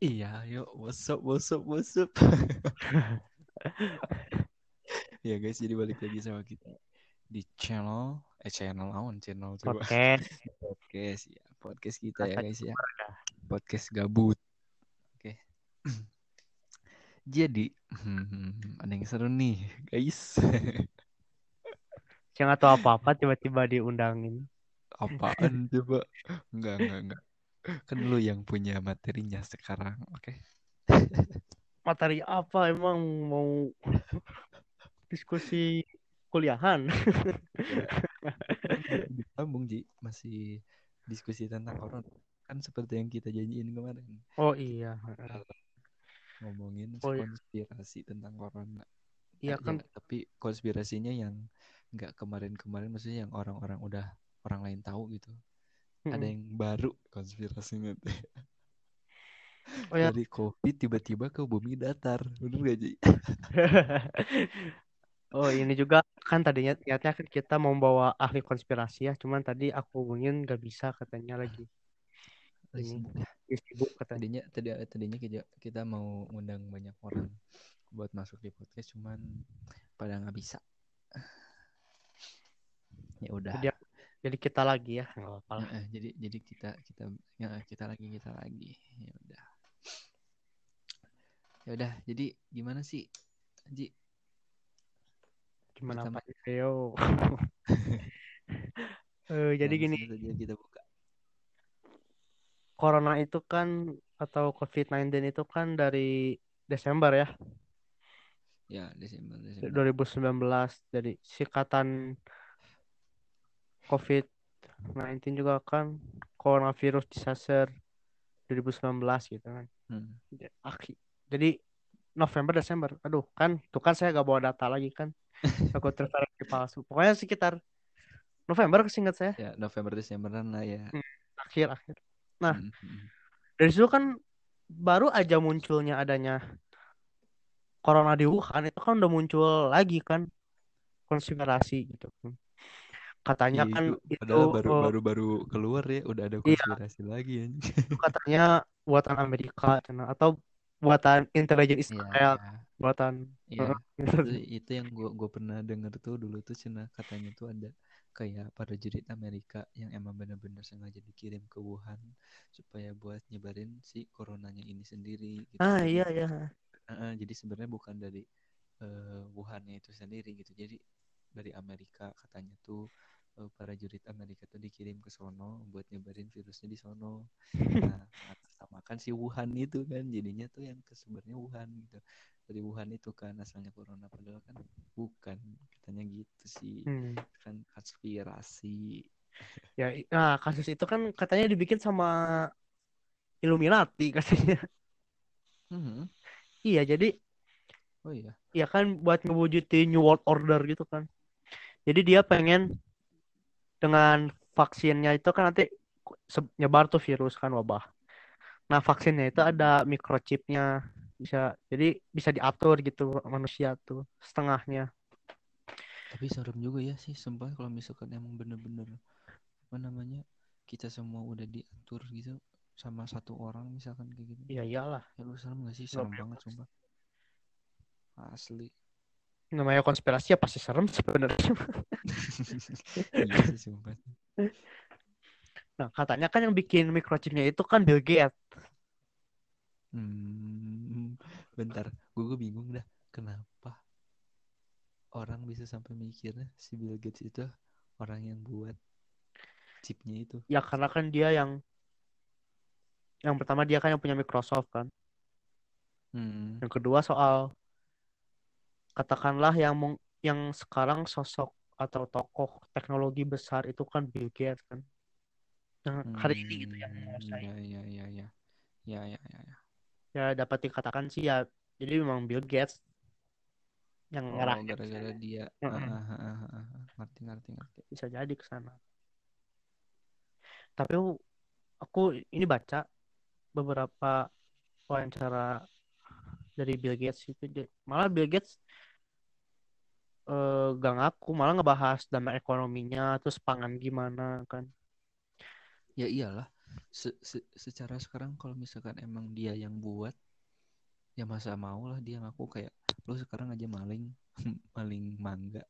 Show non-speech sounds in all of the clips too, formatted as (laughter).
Iya, yuk, what's up, what's up, what's up. (laughs) ya guys, jadi balik lagi sama kita di channel, eh channel lawan channel coba. Podcast. Podcast ya, podcast kita ya guys ya. Podcast gabut. Oke. (clears throat) Jadi, hmm, ada yang seru nih, guys. Saya nggak tahu apa-apa tiba-tiba diundangin. Apaan coba? Enggak, enggak, enggak. Kan lu yang punya materinya sekarang, oke? (laughs) Materi apa emang mau diskusi kuliahan? Disambung, (laughs) Ji. Masih diskusi tentang corona. Kan seperti yang kita janjiin kemarin. Oh iya. Ngomongin Oh, iya. konspirasi tentang corona. Iya Eh, kan ya, tapi konspirasinya yang nggak kemarin-kemarin, maksudnya yang orang-orang udah orang lain tahu gitu. Ada yang baru konspirasinya tuh. Oh ya. Dari COVID tiba-tiba ke bumi datar. Bener gak, Ji? (laughs) Oh ini juga kan tadinya niatnya kan kita mau bawa ahli konspirasi ya, cuman tadi aku hubungin nggak bisa katanya lagi. Ini sibuk ya. katanya. Tadinya tadi tadinya kita, kita mau ngundang banyak orang buat masuk di podcast cuman pada nggak bisa. Ya udah. Jadi jadi kita lagi ya, nggak apa-apa. Heeh, jadi jadi kita kita ya, kita lagi kita lagi. Ya udah. Ya udah, jadi gimana sih? Ji, Gimana Pertama- Pak Yo? Eh, jadi gini, kita buka. corona itu kan atau COVID-19 itu kan dari Desember ya, Ya, Desember Desember. 2019 dari singkatan COVID-19 juga kan coronavirus disaster 2019 gitu kan. Hmm. Jadi November Desember. Aduh, kan tuh kan saya gak bawa data lagi kan. (laughs) Takut referensi palsu. Pokoknya sekitar November kesingkat saya. Ya, November Desemberan lah ya. Akhir akhir. Nah. Hmm, hmm. Dari situ kan baru aja munculnya adanya corona di Wuhan itu kan udah muncul lagi kan konspirasi gitu. Katanya Iya, kan itu itu baru eh, baru baru keluar ya, udah ada Iya. konspirasi lagi ya. katanya buatan Amerika cina, atau buatan intelijen Iya, Israel, iya. buatan Iya. gitu. itu, itu yang gua gua pernah denger tuh dulu tuh cina katanya tuh ada kayak prajurit Amerika yang emang benar-benar sengaja dikirim ke Wuhan supaya buat nyebarin si coronanya ini sendiri gitu. Ah Jadi, iya iya. eh, jadi sebenarnya bukan dari eh, Wuhannya itu sendiri gitu. Jadi dari Amerika katanya tuh eh, prajurit Amerika tuh dikirim ke sono buat nyebarin virusnya di sono. (laughs) Nah, samakan si Wuhan itu kan jadinya tuh yang kesebarnya Wuhan gitu. Dari Wuhan itu kan asalnya corona padahal kan bukan katanya gitu sih. Hmm. Kan konspirasi. Ya, nah kasus itu kan katanya dibikin sama Illuminati katanya. Mhm. Iya, jadi Oh iya. ya kan buat ngewujudin New World Order gitu kan. Jadi dia pengen dengan vaksinnya itu kan nanti nyebar tuh virus kan wabah. Nah vaksinnya itu ada microchipnya bisa jadi bisa diatur gitu manusia tuh setengahnya. Tapi serem juga ya sih sumpah kalau misalkan emang bener-bener apa namanya kita semua udah diatur gitu sama satu orang misalkan kayak gitu. Ya iyalah Ya lu serem gak sih? Serem banget sumpah. Asli. Namanya konspirasi ya pasti serem sebenarnya. (laughs) iya sih sumpah. Nah katanya kan yang bikin microchipnya itu kan Bill Gates. Hmm, bentar, gue gue bingung dah. Kenapa orang bisa sampai mikirnya si Bill Gates itu orang yang buat chipnya itu? Ya karena kan dia yang yang pertama dia kan yang punya Microsoft kan. Hmm. Yang kedua soal katakanlah yang meng- yang sekarang sosok atau tokoh teknologi besar itu kan Bill Gates kan. Yang hari ini gitu ya Hmm, menguasai. Ya, ya, ya, ya. Ya, ya, ya, ya. Ya dapat dikatakan sih ya jadi memang Bill Gates yang Oh, ngerakit gara-gara dia. Ah, ah, ah. Ngerti, ngerti, ngerti. bisa jadi ke sana. Tapi aku ini baca beberapa wawancara dari Bill Gates itu. Malah Bill Gates eh, gak ngaku malah ngebahas dampak ekonominya terus pangan gimana kan. Ya iyalah. se se secara sekarang kalau misalkan emang dia yang buat ya masa mau lah dia ngaku kayak lo sekarang aja maling (laughs) maling mangga.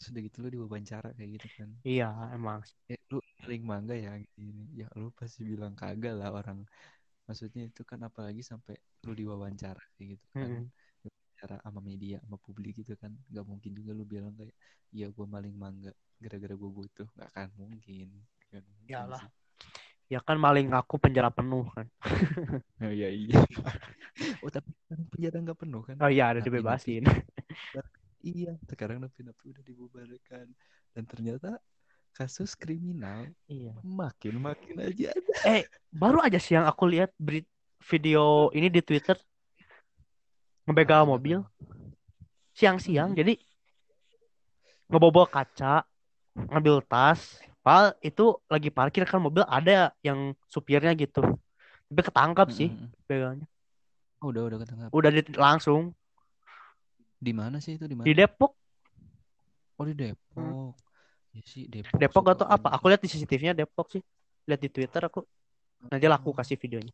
Sudah gitu lo diwawancara kayak gitu kan. Iya emang. Eh lu maling mangga ya gini ya lu pasti bilang kagak lah orang maksudnya itu kan apalagi sampai lu diwawancara kayak gitu kan Mm-mm. cara sama media sama publik gitu kan nggak mungkin juga lu bilang kayak iya gue maling mangga gara-gara gue butuh nggak akan mungkin Iyalah. sih. ya kan maling aku penjara penuh kan (laughs) Oh iya iya. (laughs) oh tapi kan penjara nggak penuh kan? oh iya ada dibebasin Iya, sekarang napi-napi udah dibubarkan dan ternyata kasus kriminal iya makin makin aja ada. eh baru aja siang aku lihat video ini di Twitter ngebegal mobil siang-siang Hmm. jadi ngebobol kaca ngambil tas Padahal itu lagi parkir kan mobil ada yang supirnya gitu tapi ketangkap sih Mm-mm. begalnya Oh, udah udah ketangkap. udah di- langsung Di mana sih itu di mana? di Depok Oh di Depok. Ya sih Depok. Depok atau apa aku lihat di CCTV-nya Depok sih lihat di Twitter aku nanti lah aku kasih videonya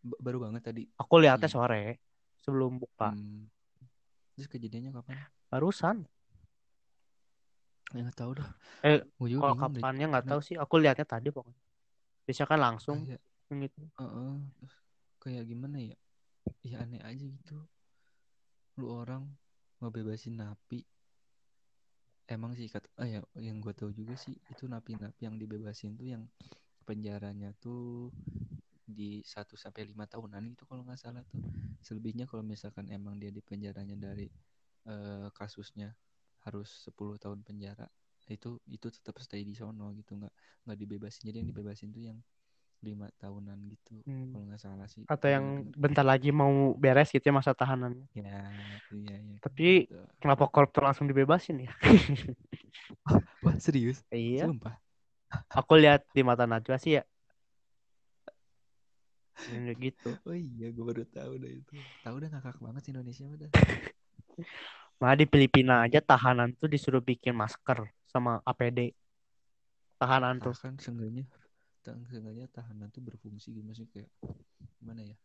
baru banget tadi. aku lihatnya Iya. sore sebelum buka Hmm. Terus kejadiannya kapan? barusan Ya tahu dah. Eh, kalau kapannya nggak Karena tahu sih aku lihatnya tadi pokoknya biasanya kan langsung Kayak, gitu Heeh, terus kayak gimana ya? Ya aneh aja gitu. Lu orang ngebebasin napi. Emang sih kata ah ya yang gue tahu juga sih itu napi-napi yang dibebasin tuh yang penjaranya tuh di 1 sampai 5 tahunan itu kalau nggak salah tuh. Selebihnya kalau misalkan emang dia di penjaranya dari eh, kasusnya harus 10 tahun penjara itu itu tetap stay di sono gitu nggak nggak dibebasin jadi yang dibebasin tuh yang lima tahunan gitu Hmm. kalau nggak salah sih atau yang bentar lagi mau beres gitu ya masa tahanannya. Ya iya iya Tapi gitu. kenapa koruptor langsung dibebasin ya? (laughs) Wah serius? Iya. Sumpah. Aku lihat di mata Najwa sih ya. Ini gitu. Oh iya gue baru tahu dah itu. Tahu udah ngakak banget sih Indonesia udah (laughs) Malah di Filipina aja tahanan tuh disuruh bikin masker sama APD. Tahanan tuh. kan seenggaknya seenggaknya tahanan tuh berfungsi gitu. Maksudnya kayak gimana ya?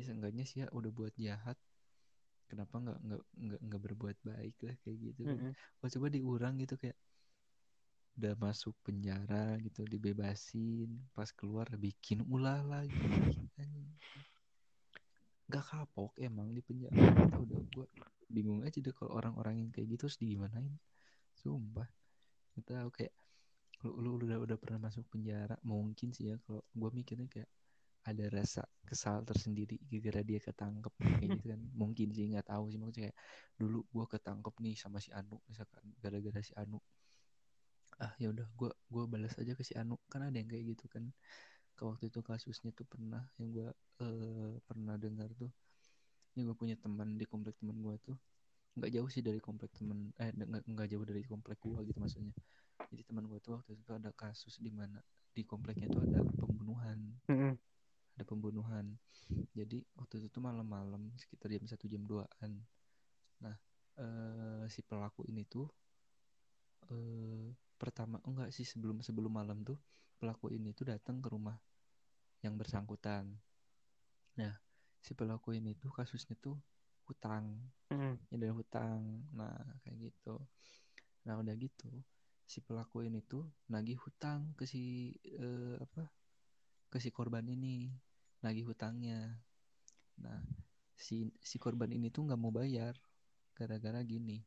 Ya seenggaknya sih ya udah buat jahat. Kenapa nggak nggak nggak nggak berbuat baik lah kayak gitu. Mm-mm. Wah, coba diurang gitu kayak udah masuk penjara gitu dibebasin. Pas keluar bikin ulah lagi nggak kapok emang di penjara. Tahu udah gua bingung aja deh kalau orang-orang yang kayak gitu harus digimanain. Sumpah. Nggak tahu kayak lu, lu udah udah pernah masuk penjara? Mungkin sih ya kalau gua mikirnya kayak ada rasa kesal tersendiri gara-gara dia ketangkep kayak gitu kan. (laughs) Mungkin sih nggak tahu sih maksudnya kayak dulu gua ketangkep nih sama si Anu misalkan gara-gara si Anu. Ah ya udah gua gua balas aja ke si Anu kan ada yang kayak gitu kan. Ke waktu itu kasusnya tuh pernah yang gua eh, pernah dengar tuh. Ini gue punya teman di komplek teman gua tuh. Nggak jauh sih dari komplek teman eh nggak jauh dari komplek gua gitu maksudnya jadi teman gua tuh waktu itu ada kasus di mana di kompleknya tuh ada pembunuhan. Mm-mm. ada pembunuhan. Jadi waktu itu tuh malam-malam sekitar jam satu jam 2an nah eh, si pelaku ini tuh eh pertama oh enggak sih sebelum sebelum malam tuh pelaku ini tuh datang ke rumah yang bersangkutan. Nah si pelaku ini tuh kasusnya tuh hutang. Mm-mm. ya dari hutang. Nah kayak gitu. Nah udah gitu si pelaku ini tuh nagih hutang ke si eh, apa ke si korban ini nagih hutangnya. Nah si si korban ini tuh nggak mau bayar gara-gara gini.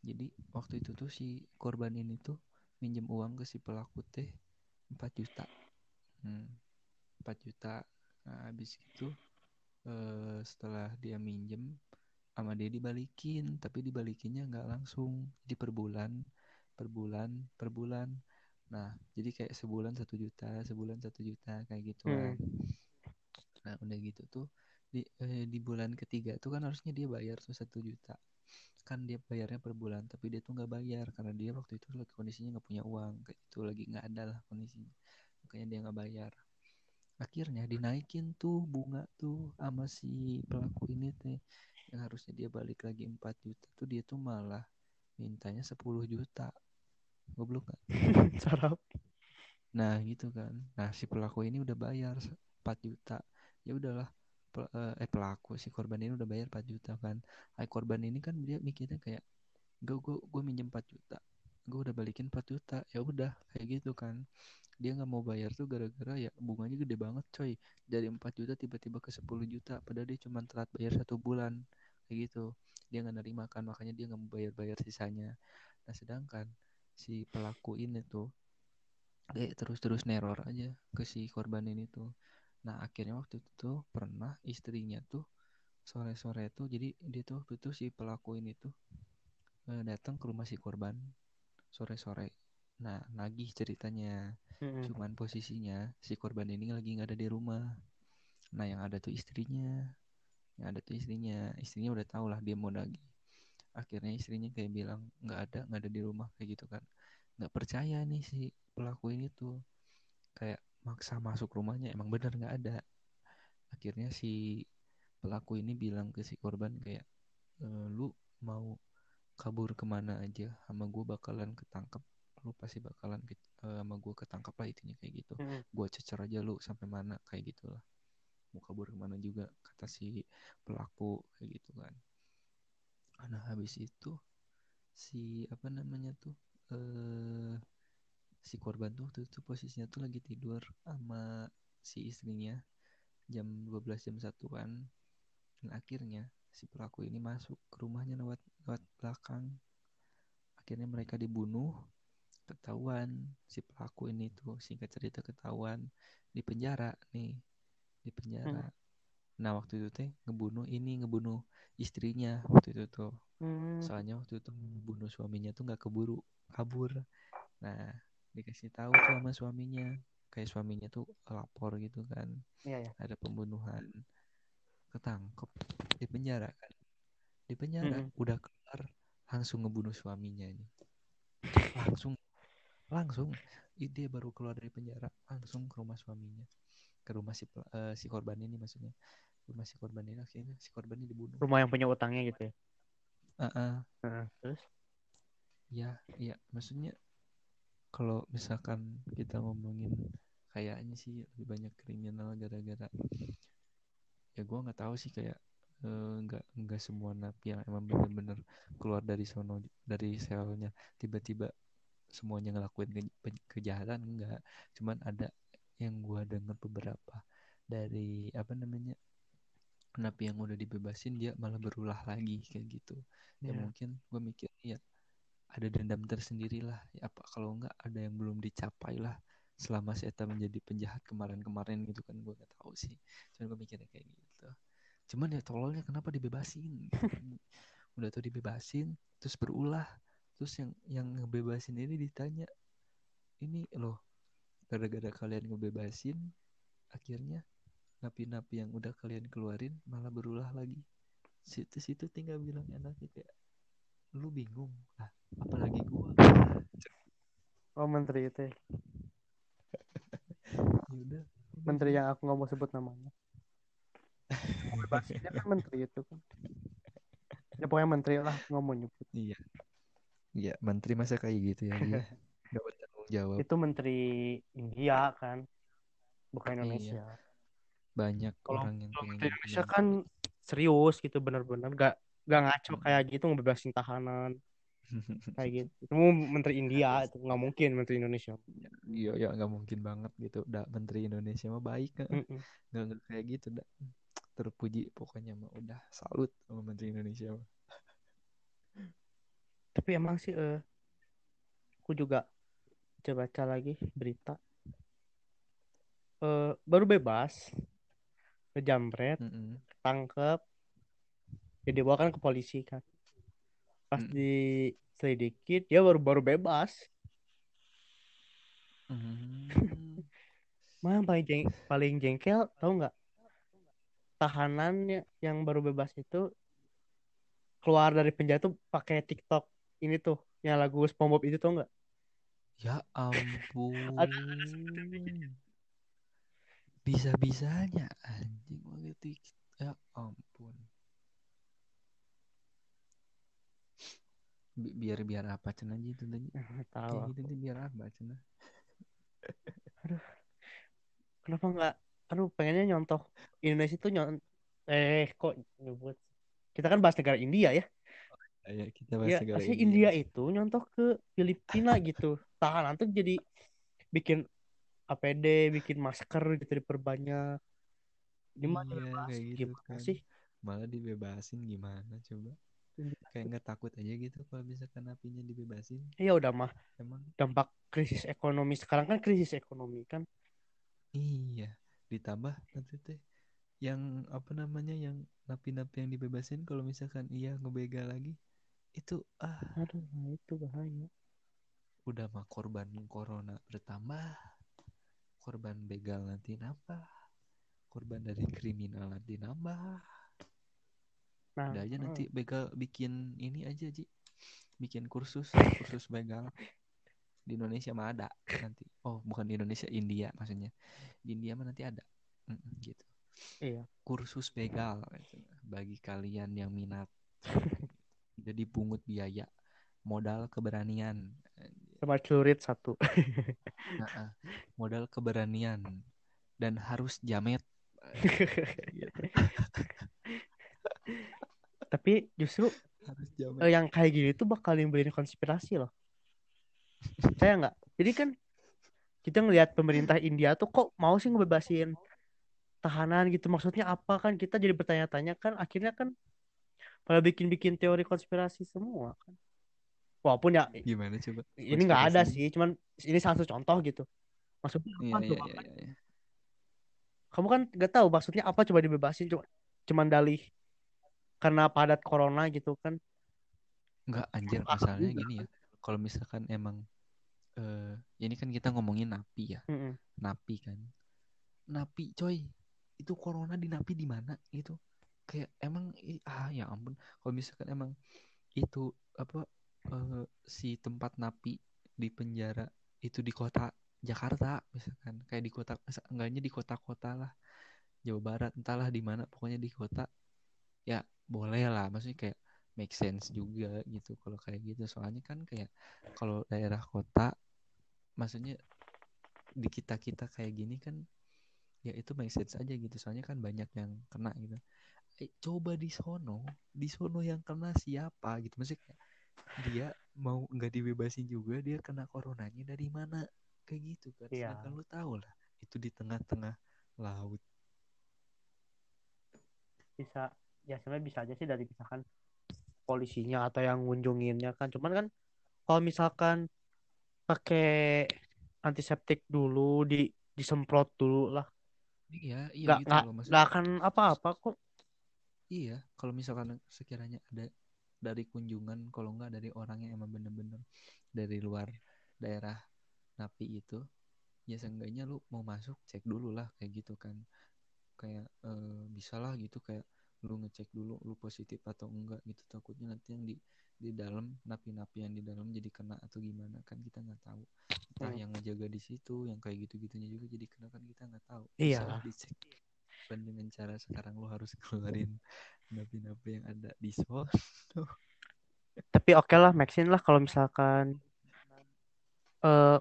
Jadi waktu itu tuh si korban ini tuh minjem uang ke si pelaku teh 4 juta. Hmm, 4 juta. Nah habis itu eh, setelah dia minjem sama dia dibalikin tapi dibalikinnya nggak langsung. Jadi per bulan per bulan per bulan. Nah jadi kayak sebulan satu juta sebulan satu juta kayak gituan. Nah udah gitu tuh di eh, di bulan ketiga tuh kan harusnya dia bayar tuh satu juta. Kan dia bayarnya per bulan tapi dia tuh nggak bayar karena dia waktu itu lagi kondisinya nggak punya uang kayak itu lagi nggak ada lah kondisinya. Makanya dia nggak bayar. Akhirnya dinaikin tuh bunga tuh sama si pelaku ini teh. Yang harusnya dia balik lagi 4 juta tuh dia tuh malah mintanya 10 juta goblok gak? Sarap. (laughs) nah gitu kan. Nah si pelaku ini udah bayar 4 juta. Ya udahlah pel- eh pelaku si korban ini udah bayar 4 juta kan. Ay korban ini kan dia mikirnya kayak gue gue gue minjem 4 juta. Gue udah balikin 4 juta. Ya udah kayak gitu kan. Dia nggak mau bayar tuh gara-gara ya bunganya gede banget coy. Dari 4 juta tiba-tiba ke 10 juta padahal dia cuma telat bayar satu bulan. Kayak gitu. Dia nggak nerima kan makanya dia nggak mau bayar-bayar sisanya. Nah sedangkan si pelaku ini tuh kayak terus-terus neror aja ke si korban ini tuh. Nah akhirnya waktu itu tuh pernah istrinya tuh sore-sore tuh jadi dia tuh waktu itu si pelaku ini tuh eh, datang ke rumah si korban sore-sore. Nah nagih ceritanya Mm-mm. cuman posisinya si korban ini lagi nggak ada di rumah. Nah yang ada tuh istrinya yang ada tuh istrinya. Istrinya udah tau lah dia mau nagih akhirnya istrinya kayak bilang nggak ada nggak ada di rumah kayak gitu kan. Nggak percaya nih si pelaku ini tuh. Kayak maksa masuk rumahnya emang bener nggak ada? Akhirnya si pelaku ini bilang ke si korban kayak "E, lu mau kabur ke mana aja sama gue bakalan ketangkep. Lu pasti bakalan ke, eh, sama gue ketangkep lah intinya kayak gitu. Mm-mm. gue cecer aja lu sampai mana kayak gitulah. Mau kabur ke mana juga kata si pelaku kayak gitu kan nah habis itu si apa namanya tuh eh si korban tuh waktu itu posisinya tuh lagi tidur sama si istrinya jam 12 jam satuan. Dan akhirnya si pelaku ini masuk ke rumahnya lewat lewat belakang. Akhirnya mereka dibunuh ketahuan. Si pelaku ini tuh singkat cerita ketahuan di penjara nih di penjara nah waktu itu teh ngebunuh ini ngebunuh istrinya waktu itu tuh. Mm. soalnya waktu itu bunuh suaminya tuh nggak keburu kabur. Nah dikasih tahu tuh sama suaminya kayak suaminya tuh lapor gitu kan. Iya ya. ada pembunuhan ketangkep di penjara kan. Di penjara Mm-mm. udah kelar langsung ngebunuh suaminya ini. Langsung langsung. Dia baru keluar dari penjara langsung ke rumah suaminya. Ke rumah si eh, si korban ini maksudnya rumah si korban ini akhirnya si korban ini dibunuh Rumah yang punya utangnya gitu ya. Heeh. Heeh. Terus? ya ya maksudnya kalau misalkan kita ngomongin kayaknya sih lebih banyak kriminal gara-gara ya gue nggak tahu sih kayak eh, nggak nggak semua napi yang emang bener-bener keluar dari sono dari selnya tiba-tiba semuanya ngelakuin ke- kejahatan enggak cuman ada yang gue dengar beberapa dari apa namanya napi yang udah dibebasin dia malah berulah lagi kayak gitu. Ya Iya. mungkin gue mikir ya ada dendam tersendiri lah. Ya apa kalau enggak ada yang belum dicapai lah selama si Eta menjadi penjahat kemarin-kemarin gitu kan gue gak tahu sih. Cuman gue mikirnya kayak gitu. Cuman ya tololnya kenapa dibebasin? (laughs) Udah tuh dibebasin terus berulah. Terus yang yang ngebebasin ini ditanya ini loh gara-gara kalian ngebebasin akhirnya napi-napi yang udah kalian keluarin malah berulah lagi situ-situ tinggal bilang enaknya kayak lu bingung lah apalagi gua Oh menteri itu ya. (laughs) ya udah Menteri yang aku nggak mau sebut namanya. Bebasinnya kan menteri itu kan. Ya pokoknya menteri lah nggak mau nyebut. iya iya menteri masa kayak gitu ya dia (laughs) nggak bertanggung jawab Itu menteri India kan. Bukan Iya. Banyak Kalau orang yang pengen Indonesia kan serius gitu bener-bener gak gak ngaco Hmm. kayak gitu ngebebasin tahanan (laughs) kayak gitu. Itu menteri India itu nggak mungkin menteri Indonesia. iya ya nggak mungkin banget gitu udah menteri Indonesia mah baik nggak nggak nggak kayak gitu dah terpuji pokoknya mah udah salut sama menteri Indonesia mah. Tapi emang sih eh, aku juga baca-baca lagi berita. Eh, baru bebas, ngejamret, Mm-mm. tangkep, ya dibawa kan ke polisi kan. Pas Mm. diselidiki dia baru baru bebas. Mm. Mah yang paling jeng paling jengkel tahu nggak? Tahanannya yang baru bebas itu keluar dari penjara tuh pakai TikTok ini tuh yang lagu SpongeBob itu tau nggak? ya ampun (laughs) Ada ada. Bisa-bisanya anjing begitu ya ampun. Bi- biar biar apa cina gitu tadi? Nggak tahu. kayak gitu tuh biar apa cina (laughs) kenapa nggak aduh pengennya nyontoh Indonesia tuh nyont eh kok nyebut? Kita kan bahas negara India ya. Ayo kita bahas ya negara India. India itu nyontoh ke Filipina gitu. (laughs) Tahanan tuh jadi bikin APD bikin masker gitu diperbanyak gimana Iya, dibebasin? kayak gitu gimana kan. sih Malah dibebasin gimana coba? Kayak nggak takut aja gitu kalau misalkan apinya dibebasin. ya udah mah Emang dampak krisis ekonomi sekarang kan krisis ekonomi kan iya. Ditambah nanti teh yang apa namanya yang napi-napi yang dibebasin kalau misalkan iya ngebegal lagi itu ah aduh nah itu bahaya udah mah korban corona bertambah korban begal nanti nambah. Korban dari kriminal nanti nambah. Nah ada aja nanti begal bikin ini aja Ji. Bikin kursus kursus begal. Di Indonesia mah ada nanti. Oh bukan di Indonesia India maksudnya. Di India mah nanti ada. Gitu. Iya. Kursus begal gitu. bagi kalian yang minat. (laughs) Jadi pungut biaya. Modal keberanian sama celurit satu. Nah, modal keberanian dan harus jamet. (laughs) Tapi justru harus jamet. yang kayak gini tuh bakal nimbulin konspirasi loh. Saya nggak? Jadi kan kita ngelihat pemerintah India tuh kok mau sih ngebebasin tahanan gitu? Maksudnya apa kan? Kita jadi bertanya-tanya kan akhirnya kan pada bikin-bikin teori konspirasi semua kan walaupun ya gimana coba? ini nggak ada sih cuman ini salah satu contoh gitu. Maksudnya iya apa iya coba? iya kan? iya. kamu kan nggak tahu maksudnya apa coba dibebasin cuma cuman dalih karena padat corona gitu kan. Nggak anjir Ah, masalahnya gini ya kalau misalkan emang eh ini kan kita ngomongin napi ya. Mm-mm. napi kan. Napi coy itu corona di napi di mana gitu? Kayak emang ah ya ampun. Kalau misalkan emang itu apa eh, si tempat napi di penjara itu di kota Jakarta misalkan. Kayak di kota enggaknya di kota-kota lah. Jawa Barat entahlah di mana pokoknya di kota. Ya boleh lah. Maksudnya kayak make sense juga gitu kalau kayak gitu. Soalnya kan kayak kalau daerah kota maksudnya di kita kita kayak gini kan ya itu make sense aja gitu. Soalnya kan banyak yang kena gitu. Eh, coba di sono. Di sono yang kena siapa gitu. Maksudnya kayak dia mau nggak dibebasin juga dia kena coronanya dari mana? Kayak gitu kan. Iya. sedangkan lu tahu lah itu di tengah-tengah laut. Bisa ya sebenarnya bisa aja sih dari misalkan polisinya atau yang ngunjunginnya kan. Cuman kan kalau misalkan pakai antiseptik dulu di disemprot dulu lah. Iya iya nggak gitu nggak loh nggak akan apa-apa kok. Iya, kalau misalkan sekiranya ada dari kunjungan, kalau nggak dari orang yang emang bener-bener dari luar daerah napi itu, ya seenggaknya lu mau masuk cek dulu lah kayak gitu kan, kayak eh, bisa lah gitu kayak lu ngecek dulu lu positif atau enggak gitu. Takutnya nanti yang di di dalam napi-napi yang di dalam jadi kena atau gimana kan kita nggak tahu. Entah Hmm. yang ngejaga di situ yang kayak gitu-gitunya juga jadi kena kan kita nggak tahu. Iya. dicek bukan dengan cara sekarang lu harus keluarin (laughs) napi-napi yang ada di sono tapi oke lah maxin lah kalau misalkan eh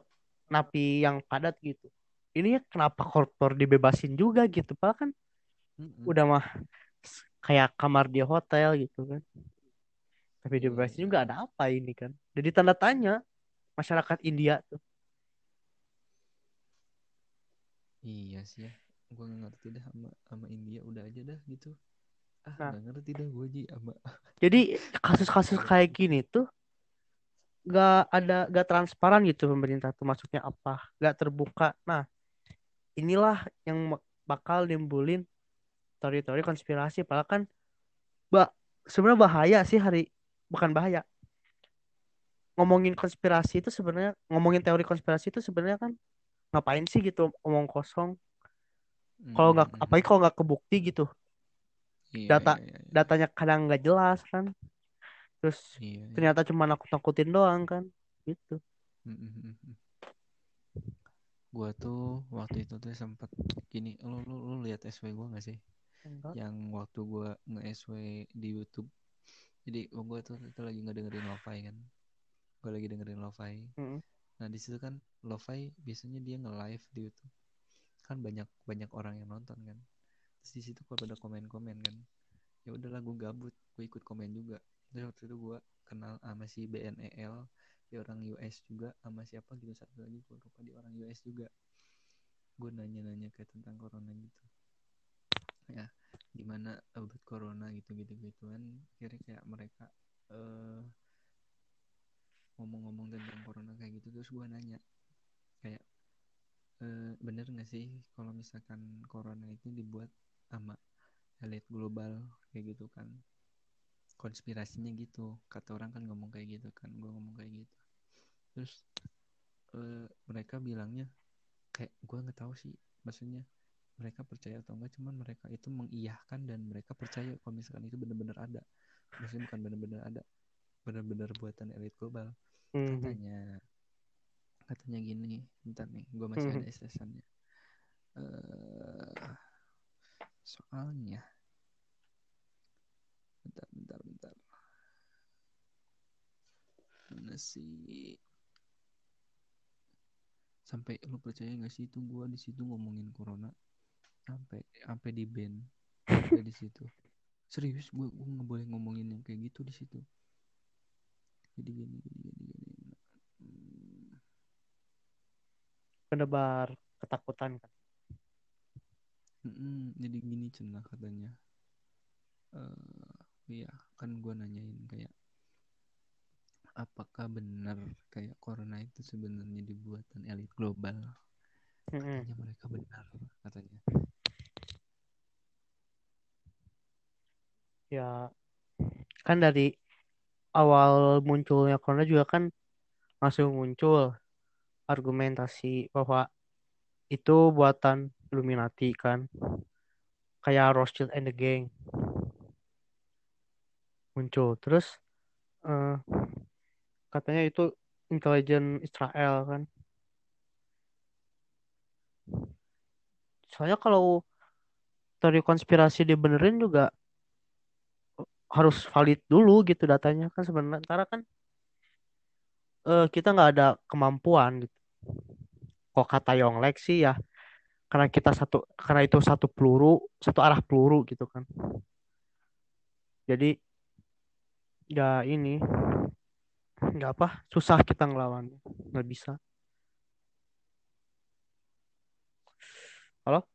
napi yang padat gitu. Ini ya kenapa koruptor dibebasin juga gitu padahal kan? Mm-mm. udah mah kayak kamar di hotel gitu kan. Tapi Iya, dibebasin iya. juga ada apa ini kan? Jadi tanda tanya masyarakat India tuh. Iya sih ya gue nggak ngerti dah sama sama India udah aja dah gitu. Ah Nah. nggak ngerti dah gue ji sama (laughs) jadi kasus-kasus kayak gini tuh gak ada gak transparan gitu pemerintah tuh maksudnya apa? Gak terbuka. Nah inilah yang bakal nimbulin teori-teori konspirasi. Padahal kan mbak sebenarnya bahaya sih hari bukan bahaya. Ngomongin konspirasi itu sebenarnya ngomongin teori konspirasi itu sebenarnya kan ngapain sih gitu omong kosong kalau nggak Mm-mm. apalagi kalau nggak kebukti gitu Iya, data- iya, iya, datanya kadang nggak jelas kan terus Iya, iya. ternyata cuma nakut-nakutin doang kan gitu Mm-mm. Gua tuh waktu itu tuh sempet gini, lu lu, lu lihat SW gua gak sih? enggak Yang waktu gua nge-SW di YouTube. Jadi gua tuh itu lagi ngedengerin lo-fi kan. Gua lagi dengerin lo-fi. Nah di situ kan Lovai biasanya dia nge live di YouTube kan banyak banyak orang yang nonton kan. Terus di situ kalau ada komen-komen kan. Ya udahlah gue gabut gue ikut komen juga. Terus waktu itu gue kenal sama si BNEL di orang US juga sama siapa gitu satu lagi gue lupa di orang US juga. Gue nanya-nanya kayak tentang corona gitu. Ya gimana obat corona gitu gitu gituan akhirnya kayak mereka uh, ngomong-ngomong tentang corona kayak gitu terus gue nanya. Kayak e, bener nggak sih kalau misalkan corona itu dibuat sama elit global kayak gitu kan? Konspirasinya gitu. Kata orang kan ngomong kayak gitu kan gue ngomong kayak gitu. Terus e, mereka bilangnya kayak gue nggak tahu sih maksudnya mereka percaya atau enggak cuman mereka itu mengiyahkan dan mereka percaya kalau misalkan itu benar-benar ada. Maksudnya bukan benar-benar ada benar-benar buatan elit global. Mm -hmm. katanya katanya gini bentar nih gue masih hmm. ada istasannya uh, soalnya bentar bentar bentar. Mana sih? Sampai lu percaya gak sih itu gue di situ ngomongin corona? Sampai sampai di band sampai di situ. Serius gue gue nggak boleh ngomongin yang kayak gitu di situ. Jadi gini gini penebar ketakutan kan? Mm jadi gini cenah katanya. Uh, iya kan gue nanyain kayak apakah benar kayak corona itu sebenarnya dibuatan elit global? Katanya mm-hmm. mereka benar katanya. Ya kan dari awal munculnya corona juga kan langsung muncul argumentasi bahwa itu buatan Illuminati kan? Kayak Rothschild and the Gang muncul. Terus uh, katanya itu intelijen Israel kan? Soalnya kalau teori konspirasi dibenerin juga harus valid dulu gitu datanya kan? Sebenarnya kan uh, kita nggak ada kemampuan gitu kok kata Yonglek sih ya karena kita satu karena itu satu peluru satu arah peluru gitu kan. Jadi ya ini nggak apa susah kita ngelawan nggak bisa. Halo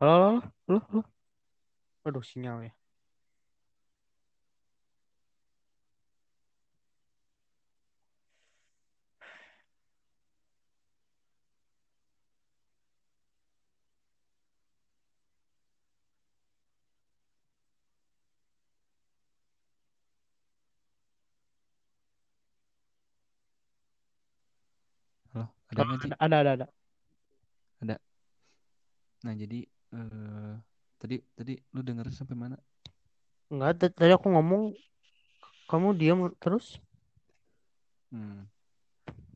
Halo, halo, halo, halo. Aduh, sinyal ya. Halo, ada nggak? Ada, ada, ada. Ada. Nah, jadi uh, tadi tadi lu denger sampai mana? Enggak, tadi aku ngomong kamu diam terus. Hmm.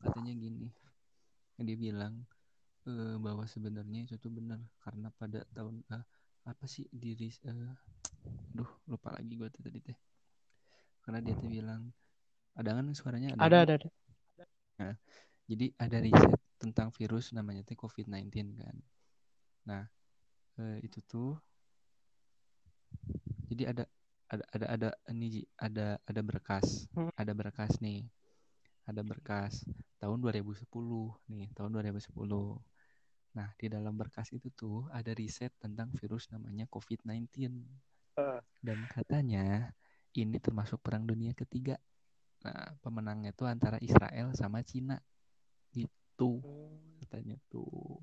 Katanya gini. Dia bilang uh, bahwa sebenarnya itu tuh benar karena pada tahun uh, apa sih diri uh, duh lupa lagi gue tadi teh. Karena dia tuh bilang ada kan suaranya ada. Ada, ada, ada. Nah, jadi ada riset tentang virus namanya teh COVID-19 kan. Nah, eh, itu tuh. Jadi ada ada ada ada ini ada ada berkas. Hmm. ada berkas nih. Ada berkas tahun 2010 nih tahun 2010 nah di dalam berkas itu tuh ada riset tentang virus namanya COVID-19 uh. dan katanya ini termasuk perang dunia ketiga. Nah pemenangnya tuh antara Israel sama Cina. Itu hmm. katanya tuh.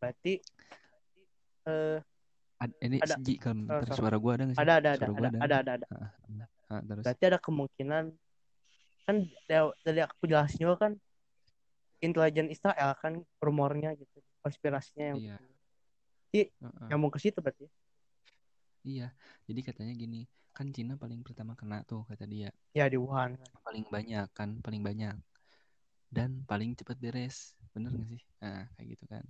Berarti uh, Ad, ini ada, segi kan uh, suara gua ada nggak sih? Ada ada ada ada, ada ada ada ada. Ah, ah, terus. Berarti ada kemungkinan kan dari aku jelasin juga kan intelijen Israel kan rumornya gitu konspirasinya yang iya. Iya, Heeh. nyambung ke situ berarti. Iya, jadi katanya gini, kan Cina paling pertama kena tuh kata dia, Ya di Wuhan. paling banyak kan, paling banyak dan paling cepat beres, bener gak sih? Nah kayak gitu kan.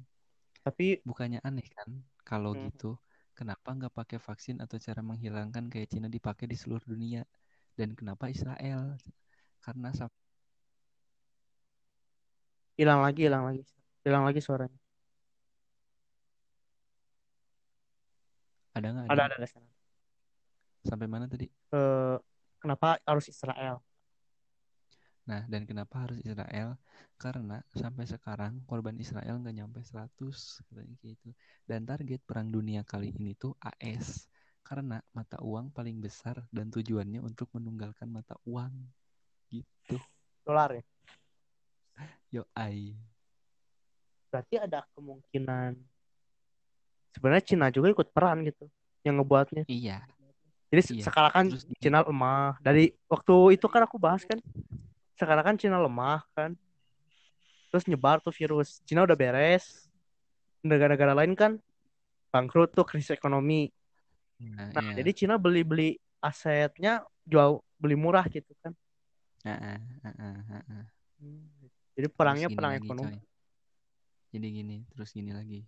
Tapi Bukannya aneh kan kalau Hmm. gitu, kenapa nggak pakai vaksin atau cara menghilangkan kayak Cina dipakai di seluruh dunia? Dan kenapa Israel? Karena hilang lagi, hilang lagi. Hilang lagi suaranya. ada nggak Ada, ada? ada. Sampai mana tadi? Eh, kenapa harus Israel? Nah, dan kenapa harus Israel? Karena sampai sekarang korban Israel nggak nyampe 100 katanya gitu. Dan target perang dunia kali ini tuh AS. Karena mata uang paling besar dan tujuannya untuk menunggalkan mata uang. Gitu. Dolar ya. Yo ai. Berarti ada kemungkinan sebenarnya Cina juga ikut peran gitu yang ngebuatnya. Iya. Jadi Iya. sekarang kan Terus. Cina lemah. Dari waktu itu kan aku bahas kan. Sekarang kan Cina lemah kan. Terus nyebar tuh virus. Cina udah beres. Negara-negara lain kan bangkrut tuh krisis ekonomi. Nah, Nah, iya. jadi Cina beli-beli asetnya jual beli murah gitu kan. Ah, ah, ah, ah, ah. Jadi perangnya perang lagi, ekonomi. coy. Jadi gini, terus gini lagi.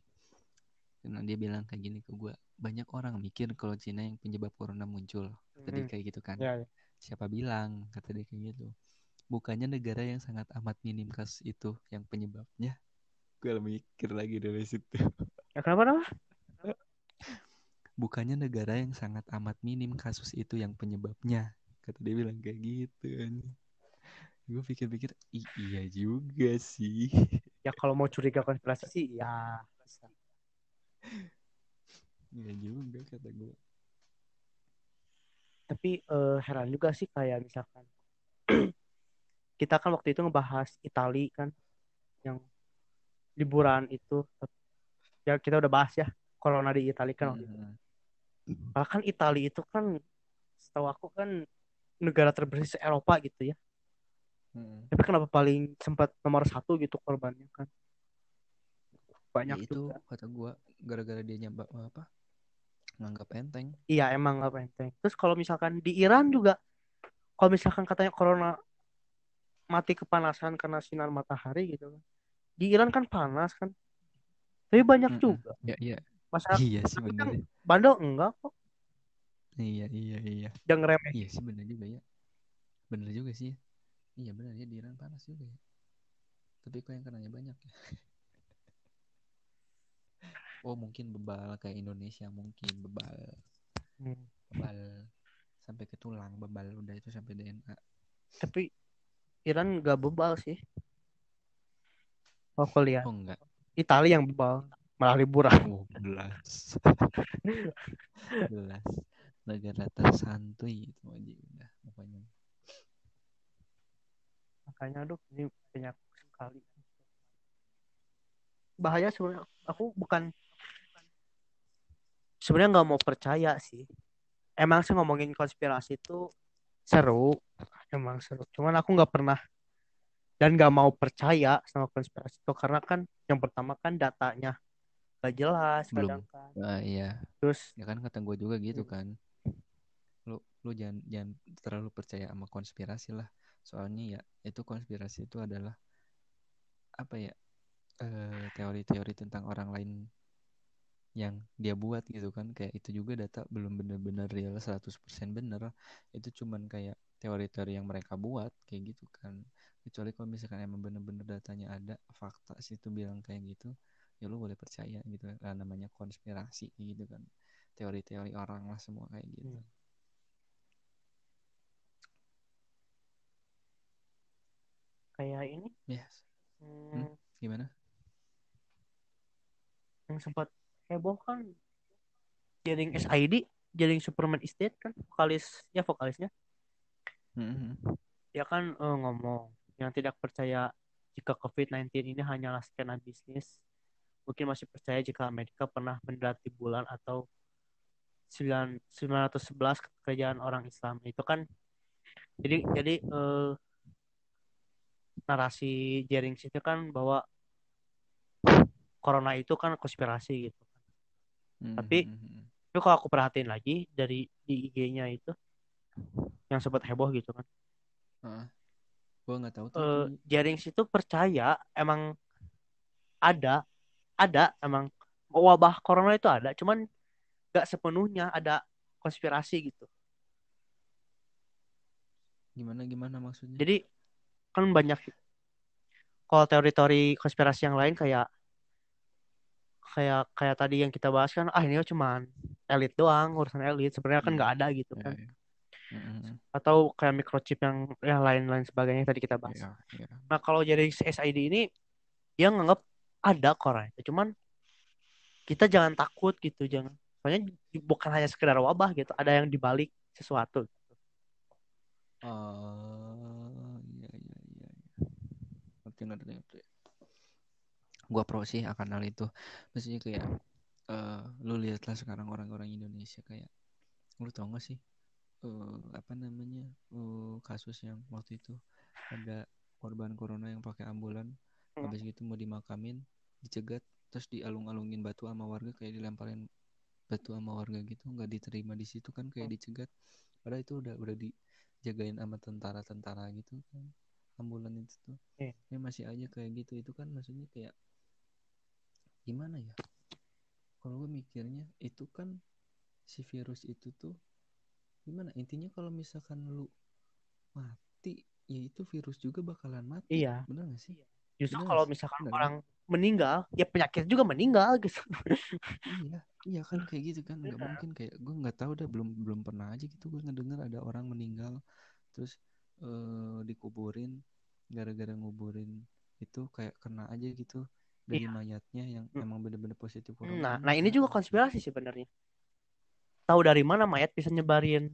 Karena dia bilang kayak gini ke gue. Banyak orang mikir kalau Cina yang penyebab corona muncul. Tadi Hmm. kayak gitu kan. Ya, ya. Siapa bilang? Kata dia kayak gitu. Bukannya negara yang sangat amat minim kasus itu yang penyebabnya. Gue mikir lagi dari situ. Ya, kenapa kenapa? Bukannya negara yang sangat amat minim kasus itu yang penyebabnya. Kata dia bilang kayak gitu. Gue pikir-pikir, "Ih, iya juga sih. (laughs) Ya kalau mau curiga konspirasi sih ya. Iya juga kata gue. Tapi eh, heran juga sih kayak misalkan (clears throat) kita kan waktu itu ngebahas Itali kan yang liburan itu ya kita udah bahas ya corona di Itali kan waktu itu. Kan Itali itu kan setahu aku kan negara terbersih se-Eropa gitu ya. Mm-mm. Tapi kenapa paling sempat nomor satu gitu korbannya kan? Banyak Ya itu juga. kata gue gara-gara dia nyambak apa? Nganggap enteng. Iya emang nggak penting. Terus kalau misalkan di Iran juga, kalau misalkan katanya corona mati kepanasan karena sinar matahari gitu kan. Di Iran kan panas kan. Tapi banyak Mm-mm. juga. Ya iya. Masyarakat Iya sih kan bandel enggak kok. Iya iya iya. Yang remeh. Iya sih bener juga ya. Bener juga sih. Iya bener ya di Iran panas juga ya. Tapi kok yang kenanya banyak ya. (laughs) Oh mungkin bebal kayak Indonesia mungkin bebal Hmm. bebal sampai ke tulang bebal udah itu sampai DNA. Tapi Iran nggak bebal sih. Oh, aku lihat. Oh enggak. Italia yang bebal. Malah liburan. Oh belas. (laughs) belas. Negara tersantuy itu aja udah pokoknya. Makanya aduh ini banyak sekali. Bahaya sebenarnya. Aku bukan sebenarnya nggak mau percaya sih. Emang sih ngomongin konspirasi itu seru, emang seru. Cuman aku nggak pernah dan nggak mau percaya sama konspirasi itu karena kan yang pertama kan datanya nggak jelas Belum. kadang kan. Ah, iya. Terus Ya kan kata gue juga gitu Hmm. kan. Lu lu jangan jangan terlalu percaya sama konspirasi lah. Soalnya ya itu konspirasi itu adalah apa ya? eh, teori-teori tentang orang lain yang dia buat gitu kan kayak itu juga data belum benar-benar real 100% bener. Itu cuman kayak teori-teori yang mereka buat kayak gitu kan. Kecuali kalau misalkan emang bener-bener datanya ada fakta sih itu bilang kayak gitu ya lu boleh percaya gitu. Lah namanya konspirasi gitu kan. Teori-teori orang lah semua kayak gitu. Hmm. kayak ini? Yes. Hmm, gimana? Yang sempat heboh kan. Jaring SID jaring Superman Dead kan vokalisnya vokalisnya. Mhm. dia kan eh, ngomong yang tidak percaya jika COVID-19 ini hanyalah skena bisnis. Mungkin masih percaya jika Amerika pernah mendaki bulan atau 9 911 kerajaan orang Islam. Itu kan jadi jadi eh, narasi Jerings itu kan bahwa corona itu kan konspirasi gitu Hmm, Tapi- hmm, hmm, Tapi kalau aku perhatiin lagi dari di IG-nya itu yang sempat heboh gitu kan. hmm. Gue nggak tahu tuh. Eh itu. Jerings itu percaya emang ada ada emang wabah corona itu ada, cuman nggak sepenuhnya ada konspirasi gitu. Gimana gimana maksudnya? Jadi kan banyak kalau teori-teori konspirasi yang lain kayak kayak kayak tadi yang kita bahas kan ah ini cuman elit doang urusan elit sebenarnya kan nggak Hmm. ada gitu Ya, kan ya. Hmm, atau kayak microchip yang yang lain-lain sebagainya yang tadi kita bahas. Ya, ya. Nah kalau jadi SID ini dia nganggap ada itu cuman kita jangan takut gitu jangan soalnya bukan hanya sekedar wabah gitu ada yang dibalik sesuatu Oh, iya iya iya. iya. Ngerti ngerti Gua pro sih akan hal itu. Maksudnya kayak eh lu lihatlah sekarang orang-orang Indonesia kayak lu tau gak sih eh apa namanya eh, kasus yang waktu itu ada korban corona yang pakai ambulan Hmm. habis gitu mau dimakamin dicegat terus dialung-alungin batu sama warga kayak dilemparin batu sama warga gitu nggak diterima di situ kan kayak dicegat padahal itu udah udah dijagain sama tentara-tentara gitu kan ambulan itu tuh Iya. ini masih aja kayak gitu itu kan maksudnya kayak gimana ya? Kalau gue mikirnya itu kan si virus itu tuh gimana? Intinya kalau misalkan lu mati ya itu virus juga bakalan mati. Iya. bener gak sih? Justru Benar kalau misalkan benar. orang meninggal ya penyakit juga meninggal gitu. Iya iya kan kayak gitu kan. Nggak Benar. mungkin kayak gue nggak tahu dah belum belum pernah aja gitu gue ngedenger ada orang meninggal terus eh, dikuburin gara-gara nguburin itu kayak kena aja gitu dari Iya. mayatnya yang Hmm. emang bener-bener positif nah corona nah ini juga konspirasi sebenarnya tahu dari mana mayat bisa nyebarin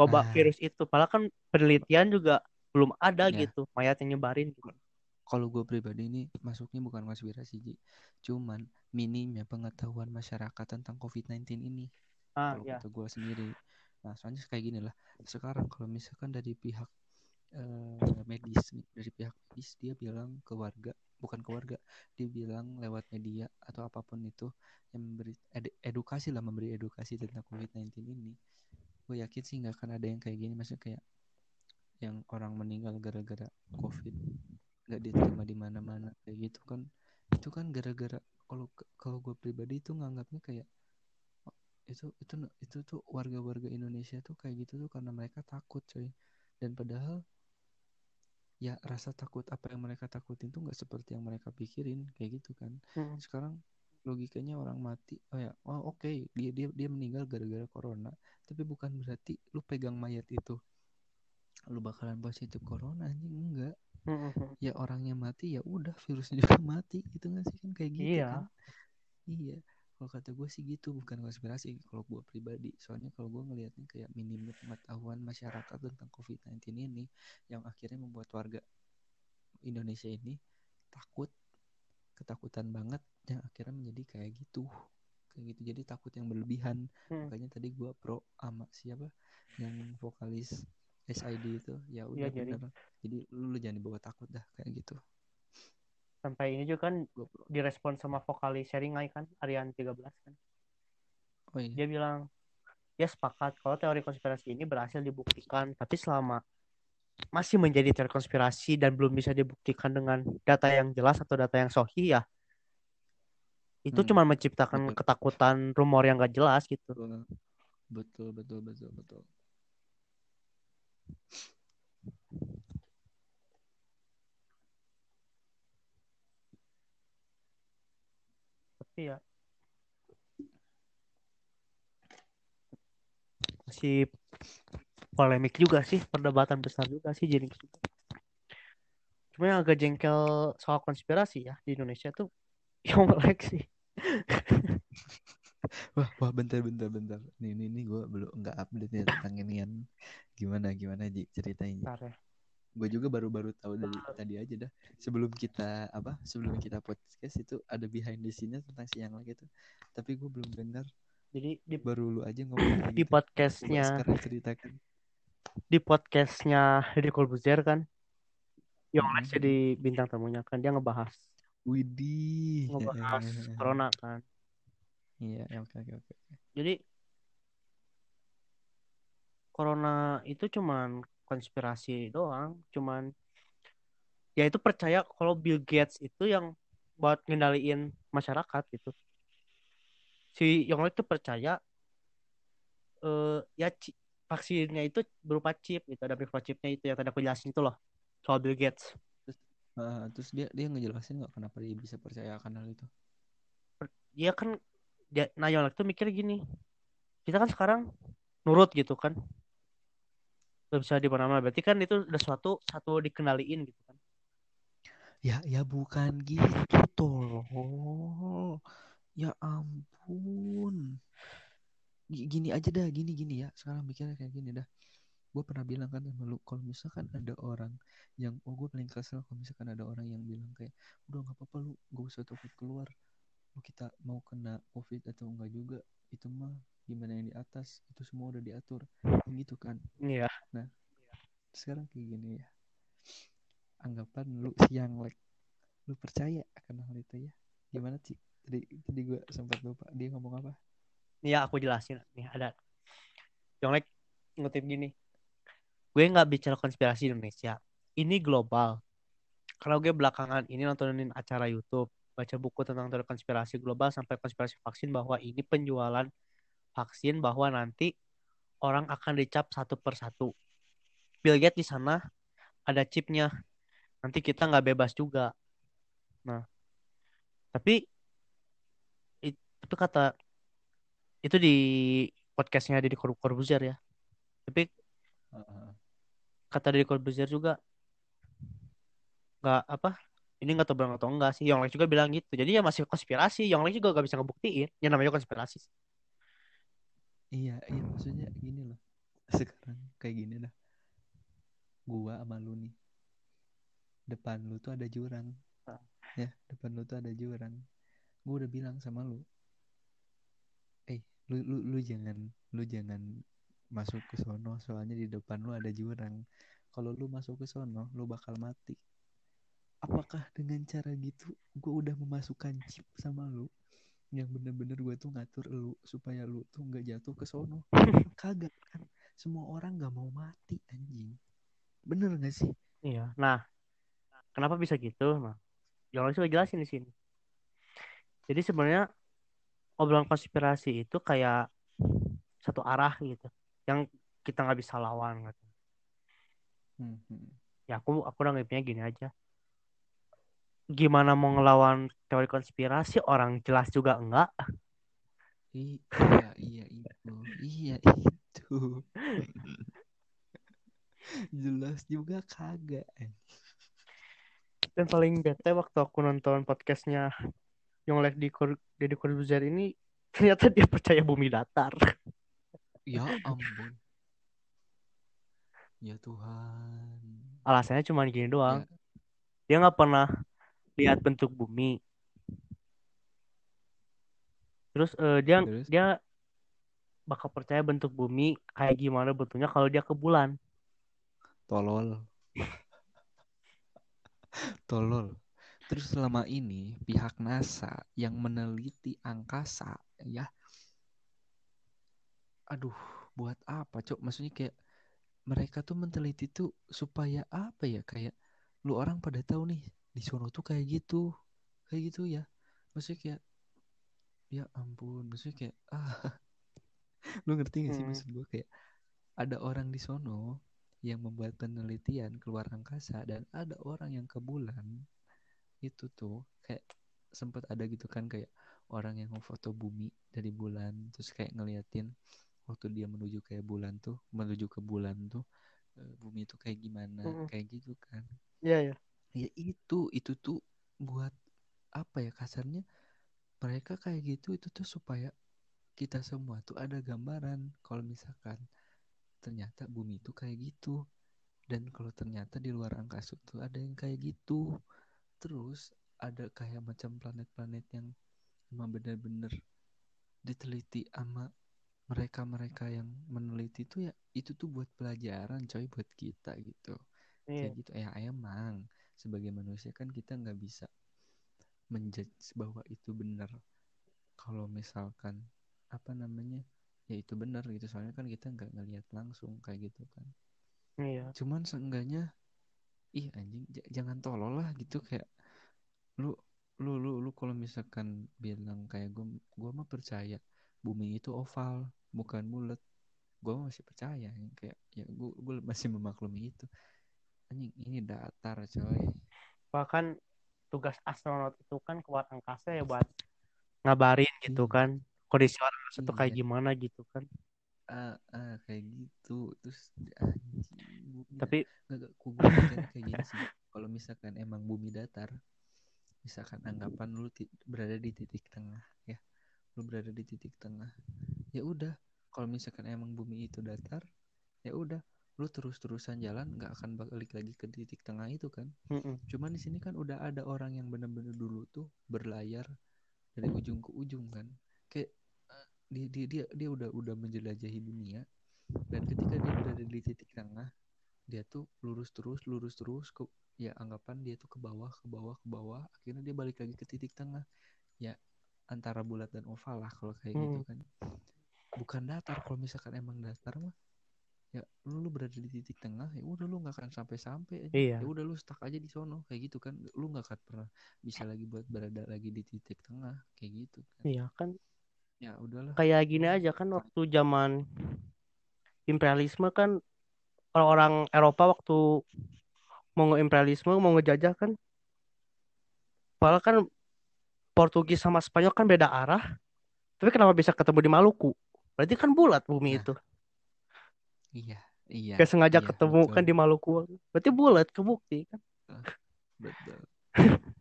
wabah Nah. virus itu padahal kan penelitian juga belum ada Ya. gitu mayat yang nyebarin gitu. kalau gue pribadi ini masuknya bukan konspirasi Ji. cuman minimnya pengetahuan masyarakat tentang COVID-19 ini ah kalau kata gue sendiri nah soalnya kayak gini lah sekarang kalau misalkan dari pihak eh, medis dari pihak medis dia bilang ke warga bukan ke warga dia bilang lewat media atau apa pun itu yang memberi ed- edukasi lah memberi edukasi tentang COVID-19 ini. Gue yakin sih nggak akan ada yang kayak gini maksudnya kayak yang orang meninggal gara-gara COVID nggak diterima di mana-mana kayak gitu kan. Itu kan gara-gara kalau kalau gue pribadi itu nganggapnya kayak itu itu itu tuh warga-warga Indonesia tuh kayak gitu tuh karena mereka takut coy. Dan padahal ya rasa takut apa yang mereka takutin tuh nggak seperti yang mereka pikirin kayak gitu kan Hmm. sekarang logikanya orang mati oh ya oh oke dia dia dia meninggal gara-gara corona tapi bukan berarti lu pegang mayat itu lu bakalan positif corona anjing enggak hmm. ya orangnya mati ya udah virusnya juga (laughs) mati gitu nggak sih kan kayak gitu Iya. kan iya kalau kata gue sih gitu bukan konspirasi kalau gue pribadi. Soalnya kalau gue ngelihatnya kayak minimnya pengetahuan masyarakat tentang COVID-19 ini yang akhirnya membuat warga Indonesia ini takut ketakutan banget yang akhirnya menjadi kayak gitu. Kayak gitu jadi takut yang berlebihan. Hmm. makanya tadi gue pro sama siapa? Yang vokalis SID itu. Ya udah Iya, jadi- bener. Jadi lu, lu jangan dibawa takut dah kayak gitu sampai ini juga kan direspon sama vokalis Seringai kan Arian 13 kan. Oh iya. Dia bilang dia sepakat kalau teori konspirasi ini berhasil dibuktikan tapi selama masih menjadi teori konspirasi dan belum bisa dibuktikan dengan data yang jelas atau data yang sohi ya itu Hmm, cuma menciptakan betul. ketakutan rumor yang gak jelas gitu. Betul. Betul betul betul betul tapi ya masih polemik juga sih perdebatan besar juga sih jadi. Cuma yang agak jengkel soal konspirasi ya di Indonesia tuh (laughs) yang melek sih. Wah wah bentar bentar bentar. Nih nih nih gue belum nggak update nih tentang inian gimana gimana Ji ceritain Bentar ya. Gue juga baru-baru tahu dari tadi aja dah. Sebelum kita apa sebelum kita podcast itu ada behind the scene tentang si yang lagi tuh. Tapi gue belum dengar. Jadi di baru lu aja ngomong (clears throat) di gitu. Podcastnya sekarang ceritakan. di podcastnya Deddy Corbuzier kan yang Mm-mm. jadi bintang tamunya kan dia ngebahas. Widih. Ngebahas (laughs) corona kan. Iya, ya, oke oke oke. Jadi corona itu cuman konspirasi doang, cuman ya itu percaya kalau Bill Gates itu yang buat ngendaliin masyarakat gitu. Si Yonglek tuh percaya eh ya vaksinnya itu berupa chip gitu, ada microchipnya itu yang tadi aku jelasin itu loh soal Bill Gates. Ah, terus dia dia ngejelasin nggak kenapa dia bisa percaya akan hal itu? Dia kan dia, nah Yonglek tuh mikir gini, kita kan sekarang nurut gitu kan, gak bisa di mana-mana. Berarti kan itu udah suatu satu dikendaliin gitu kan. Ya ya bukan gitu tolong. Ya ampun. Gi- Gini aja dah, gini gini ya. Sekarang mikirnya kayak gini dah. Gue pernah bilang kan sama lu, kalau misalkan ada orang yang, oh gue paling kesel kalau misalkan ada orang yang bilang kayak, udah nggak apa-apa lu, gak usah takut keluar. Lu kita mau kena covid atau enggak juga, itu mah gimana yang di atas, itu semua udah diatur. Gitu kan. Iya. Sekarang kayak gini ya. Anggapan lu siang like, lu percaya akan hal itu ya? Gimana sih? Tadi tadi gue sempat lupa dia ngomong apa? Iya aku jelasin nih ada Yonglek ngutip gini gue nggak bicara konspirasi Indonesia ini global kalau gue belakangan ini nontonin acara YouTube baca buku tentang teori konspirasi global sampai konspirasi vaksin bahwa ini penjualan vaksin bahwa nanti orang akan dicap satu persatu Bill Gates di sana ada chipnya. Nanti kita nggak bebas juga. Nah tapi it- itu kata itu di podcastnya di Corbuzier ya. Tapi kata dari Corbuzier juga nggak apa ini nggak tahu benar atau enggak sih. Yonglek juga bilang gitu. Jadi ya masih konspirasi. Yonglek juga nggak bisa ngebuktiin. Ya namanya konspirasi Iya, iya maksudnya gini loh. (laughs) Sekarang kayak gini dah. Gua sama lu nih. Depan lu tuh ada jurang. Ah. Ya, depan lu tuh ada jurang. Gua udah bilang sama lu. Eh, lu lu lu jangan lu jangan masuk ke sono soalnya di depan lu ada jurang. Kalau lu masuk ke sono, lu bakal mati. Apakah dengan cara gitu gue udah memasukkan chip sama lu yang bener-bener gue tuh ngatur lu supaya lu tuh nggak jatuh ke sono. (laughs) Kagak kan semua orang nggak mau mati anjing. Bener gak sih? Iya nah kenapa bisa gitu nah Yonglek juga jelasin di sini. Jadi sebenarnya obrolan konspirasi itu kayak satu arah gitu yang kita nggak bisa lawan gitu. Hmm, hmm. ya aku aku nanggepnya gini aja gimana mau ngelawan teori konspirasi? Orang jelas juga enggak. Iya iya itu. Iya itu. Jelas juga kagak dan paling bete waktu aku nonton podcastnya yang live di Deddy Corbuzier ini (laughs) ternyata dia percaya bumi datar. Ya ampun. Ya Tuhan. Alasannya cuma gini doang. Ya. dia nggak pernah lihat bentuk bumi. Terus eh, dia Terus? dia bakal percaya bentuk bumi kayak gimana bentuknya kalau dia ke bulan. Tolol. Tolol. Terus selama ini pihak NASA yang meneliti angkasa ya. Aduh buat apa cok? Maksudnya kayak mereka tuh meneliti tuh supaya apa ya? Kayak lu orang pada tahu nih di sono tuh kayak gitu kayak gitu ya maksudnya kayak ya ampun maksudnya kayak ah (laughs) lu ngerti gak sih Hmm. maksud gue kayak ada orang di sono yang membuat penelitian keluar angkasa dan ada orang yang ke bulan itu tuh kayak sempat ada gitu kan kayak orang yang foto bumi dari bulan terus kayak ngeliatin waktu dia menuju kayak bulan tuh menuju ke bulan tuh eh, bumi itu kayak gimana Mm-mm. kayak gitu kan iya ya ya itu itu tuh buat apa ya kasarnya mereka kayak gitu itu tuh supaya kita semua tuh ada gambaran kalau misalkan ternyata bumi itu kayak gitu. Dan kalau ternyata di luar angkasa tuh ada yang kayak gitu. Terus ada kayak macam planet-planet yang emang bener-bener diteliti sama mereka-mereka yang meneliti itu ya itu tuh buat pelajaran coy buat kita gitu. Iya. Kayak gitu ya emang sebagai manusia kan kita nggak bisa menjudge bahwa itu benar. Kalau misalkan apa namanya ya itu benar gitu. Soalnya kan kita nggak ngelihat langsung kayak gitu kan. Iya. Cuman seenggaknya ih anjing jangan tolol lah gitu kayak lu lu lu lu kalau misalkan bilang kayak gue gue mah percaya bumi itu oval bukan bulat gue masih percaya kayak ya gue gue masih memaklumi itu anjing ini datar coy bahkan tugas astronot itu kan keluar angkasa ya buat ngabarin gitu Iya. kan kondisi orang angkasa tuh kayak Iya. gimana gitu kan ah, ah kayak gitu terus anjing tapi Nggak, nggak, gue mikirnya kayak gini sih. Kalau misalkan emang bumi datar, misalkan anggapan lu berada di titik tengah, ya, lu berada di titik tengah, ya udah. Kalau misalkan emang bumi itu datar, ya udah, lu terus-terusan jalan, nggak akan balik lagi ke titik tengah itu kan. mm-mm. Cuman di sini kan udah ada orang yang bener-bener dulu tuh berlayar dari ujung ke ujung kan. Kayak eh, dia dia dia dia udah udah menjelajahi dunia dan ketika dia berada di titik tengah dia tuh lurus terus lurus terus ke ya anggapan dia tuh ke bawah ke bawah ke bawah akhirnya dia balik lagi ke titik tengah ya antara bulat dan oval lah kalau kayak gitu Hmm. kan bukan datar kalau misalkan emang datar mah ya lu, lu berada di titik tengah ya udah lu nggak akan sampai sampai aja Iya. ya udah lu stuck aja di sono kayak gitu kan. Lu nggak akan pernah bisa lagi buat berada lagi di titik tengah kayak gitu kan. Iya kan. Ya udahlah. Kayak gini aja kan waktu zaman imperialisme kan orang-orang Eropa waktu mau nge-imperialisme mau ngejajah kan padahal kan Portugis sama Spanyol kan beda arah. Tapi kenapa bisa ketemu di Maluku? Berarti kan bulat bumi Nah, itu iya iya Gak sengaja iya, ketemu betul. kan di Maluku berarti bulat kebukti kan Betul. (laughs)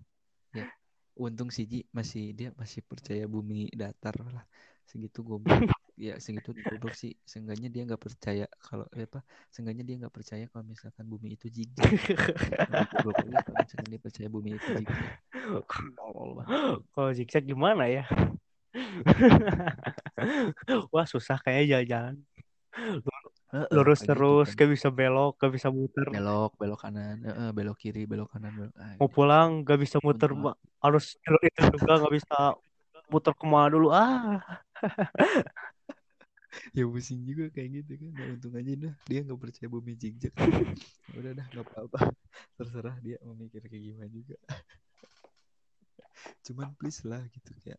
ya, untung sih Ji masih dia masih percaya bumi datar lah. Segitu goblok. (laughs) ya, segitu goblok sih. Seenggaknya dia nggak percaya kalau eh, apa? Seenggaknya dia nggak percaya kalau misalkan bumi itu zigzag. (laughs) Kalau misalkan dia percaya bumi itu zigzag. Tolol banget. kalau zigzag gimana ya wah susah kayaknya jalan-jalan Lurus kayak gitu terus kan. gak bisa belok gak bisa muter. Belok, belok kanan, Heeh, belok kiri, belok kanan, belok. Ah, mau pulang gak bisa muter harus jalur itu juga gak bisa muter ke mana dulu ah. (laughs) Ya pusing juga kayak gitu kan nah, untung aja dah dia nggak percaya bumi Ya (laughs) udah dah nggak apa-apa. (laughs) Terserah dia mau mikir kayak gimana juga. Cuman please lah gitu kayak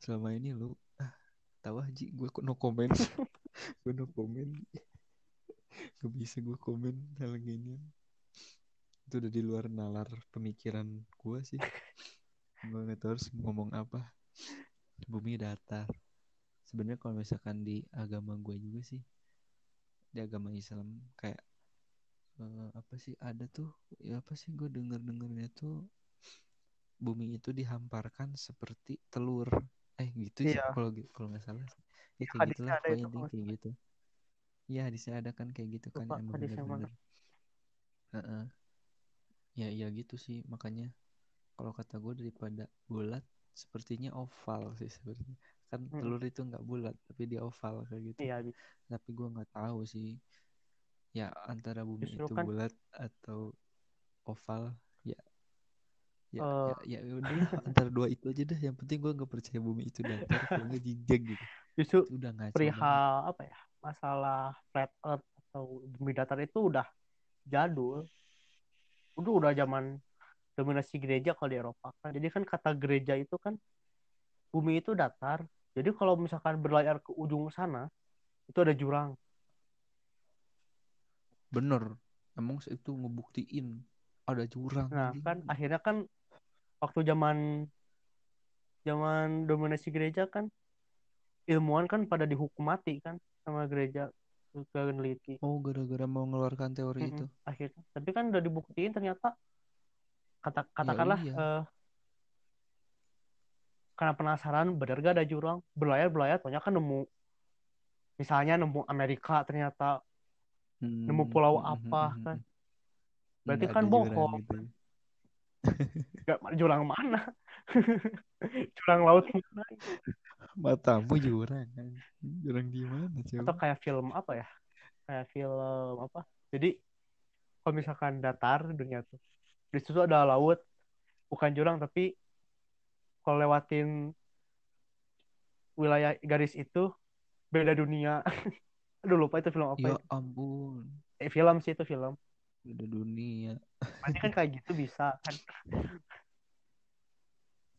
selama ini lu ah tahu aja gue kok no comment. Gue no comment (laughs) gak bisa gue komen hal gini. Itu udah di luar nalar pemikiran gue sih. Gue nggak tahu harus ngomong apa. Bumi datar. Sebenarnya kalau misalkan di agama gue juga sih di agama Islam kayak eh, apa sih ada tuh ya apa sih gue denger dengernya tuh bumi itu dihamparkan seperti telur. Eh gitu sih Iya. kalau gi- kalau nggak salah sih. ya Iya, kayak hadisnya gitulah ada pokoknya itu dia kalau kayak gitu ya hadisnya ada kan kayak gitu kan Lupa emang hadisnya mana. bener-bener Heeh. ya iya gitu sih makanya kalau kata gue daripada bulat sepertinya oval sih sebenarnya kan Mm-mm. telur itu nggak bulat tapi dia oval kayak gitu iya bi- tapi gue nggak tahu sih ya antara bumi Justru itu kan- bulat atau oval ya ya Eh. ya ya udahlah antara dua itu aja deh yang penting gue nggak percaya bumi itu datar nggak zigzag gitu (laughs) justru itu udah ngaco banget. perihal apa ya masalah flat earth atau bumi datar itu udah jadul. Udah udah zaman dominasi gereja kalau di Eropa kan. Jadi kan kata gereja itu kan bumi itu datar. Jadi kalau misalkan berlayar ke ujung sana itu ada jurang. Bener. Emang itu ngebuktiin ada jurang nah kan akhirnya kan waktu zaman zaman dominasi gereja kan ilmuwan kan pada dihukum mati kan sama gereja ke peneliti oh gara-gara mau mengeluarkan teori Mm-mm, itu akhirnya tapi kan udah dibuktiin ternyata kata katakanlah iya. eh, karena penasaran bener gak ada jurang berlayar berlayar ternyata kan nemu misalnya nemu Amerika ternyata nemu Hmm, pulau hmm, hmm, apa hmm, kan hmm. Berarti Nggak kan bohong. gitu. Gak jurang mana (laughs) jurang laut mana matamu jurang jurang di mana atau coba kayak film apa ya kayak film apa jadi kalau misalkan datar dunia tuh di situ ada laut bukan jurang tapi kalau lewatin wilayah garis itu beda dunia. (laughs) Aduh lupa itu film apa Ya itu. ampun, Eh, film sih itu film. beda dunia. Berarti kan kayak gitu bisa kan.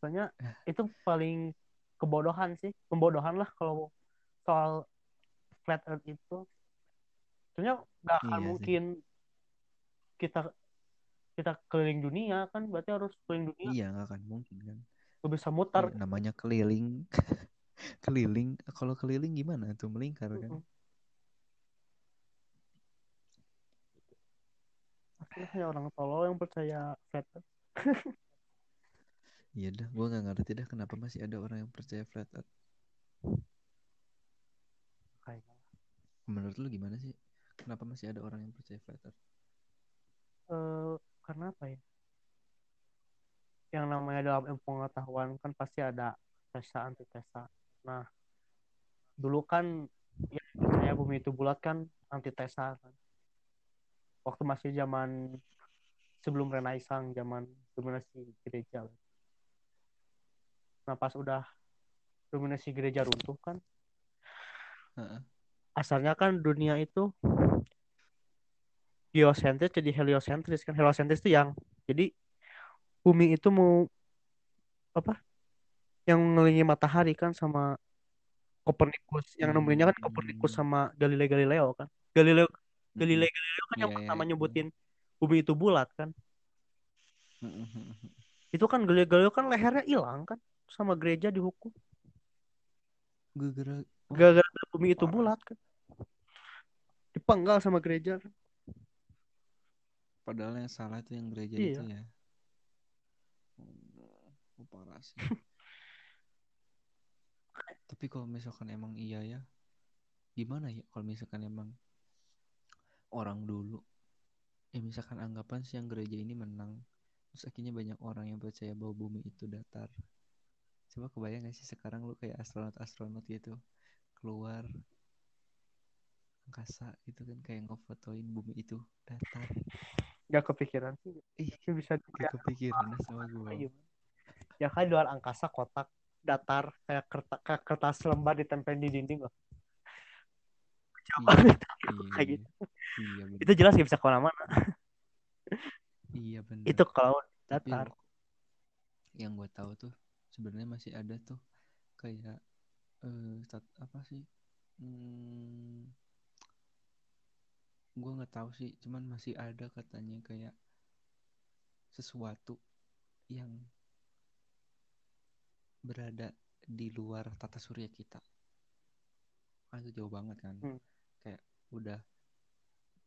Soalnya itu paling kebodohan sih. Pembodohan lah kalau soal flat earth itu. Soalnya nggak akan Iya sih. mungkin kita kita keliling dunia kan berarti harus keliling dunia Iya nggak akan mungkin kan. Gak bisa mutar Ya, namanya keliling. (laughs) keliling. Kalau keliling gimana tuh melingkar kan? Mm-mm. Akhirnya hanya orang tolol yang percaya flat earth. (laughs) Iya dah, gue nggak ngerti dah kenapa masih ada orang yang percaya flat earth. Kayaknya. Menurut lu gimana sih? Kenapa masih ada orang yang percaya flat earth? Eh, karena apa ya? Yang namanya dalam ilmu pengetahuan kan pasti ada tesa antitesa. Nah, dulu kan yang percaya bumi itu bulat kan antitesa kan. Waktu masih zaman sebelum Renaissance, zaman dominasi gereja. Nah, pas udah dominasi gereja runtuh kan, Heeh. asalnya kan dunia itu geosentris jadi heliosentris kan heliosentris itu yang jadi bumi itu mau apa yang mengelilingi matahari kan sama Copernicus yang nemuinnya kan Copernicus Hmm. sama Galileo Galileo kan Galileo Galileo Galileo kan yang Iya, iya, pertama iya. nyebutin bumi itu bulat kan Mm-mm. itu kan Galileo Galileo kan lehernya hilang kan sama gereja dihukum Gara-gara oh, gara-gara bumi itu bulat kan dipenggal sama gereja kan padahal yang salah itu yang gereja Iya. itu ya. Oh, parah sih. (laughs) Tapi kalau misalkan emang iya ya, gimana ya kalau misalkan emang orang dulu, ya misalkan anggapan sih yang gereja ini menang, terus akhirnya banyak orang yang percaya bahwa bumi itu datar. Coba kebayang gak sih sekarang lu kayak astronot-astronot gitu, keluar angkasa gitu kan kayak ngefotoin bumi itu datar. gak kepikiran sih Ih, bisa gak kepikiran sama gue. Iya. Ya kan luar angkasa kotak datar kayak kertas, kertas lembar ditempel di dinding loh. Iya, Kayak iya, gitu. iya, bener. Itu jelas gak bisa ke mana-mana. Iya bener. Itu kalau Tapi datar. yang gue tahu tuh sebenarnya masih ada tuh kayak eh stat- apa sih? Hmm, gue nggak tahu sih, cuman masih ada katanya kayak sesuatu yang berada di luar tata surya kita. Ah, itu jauh banget kan. Hmm. Udah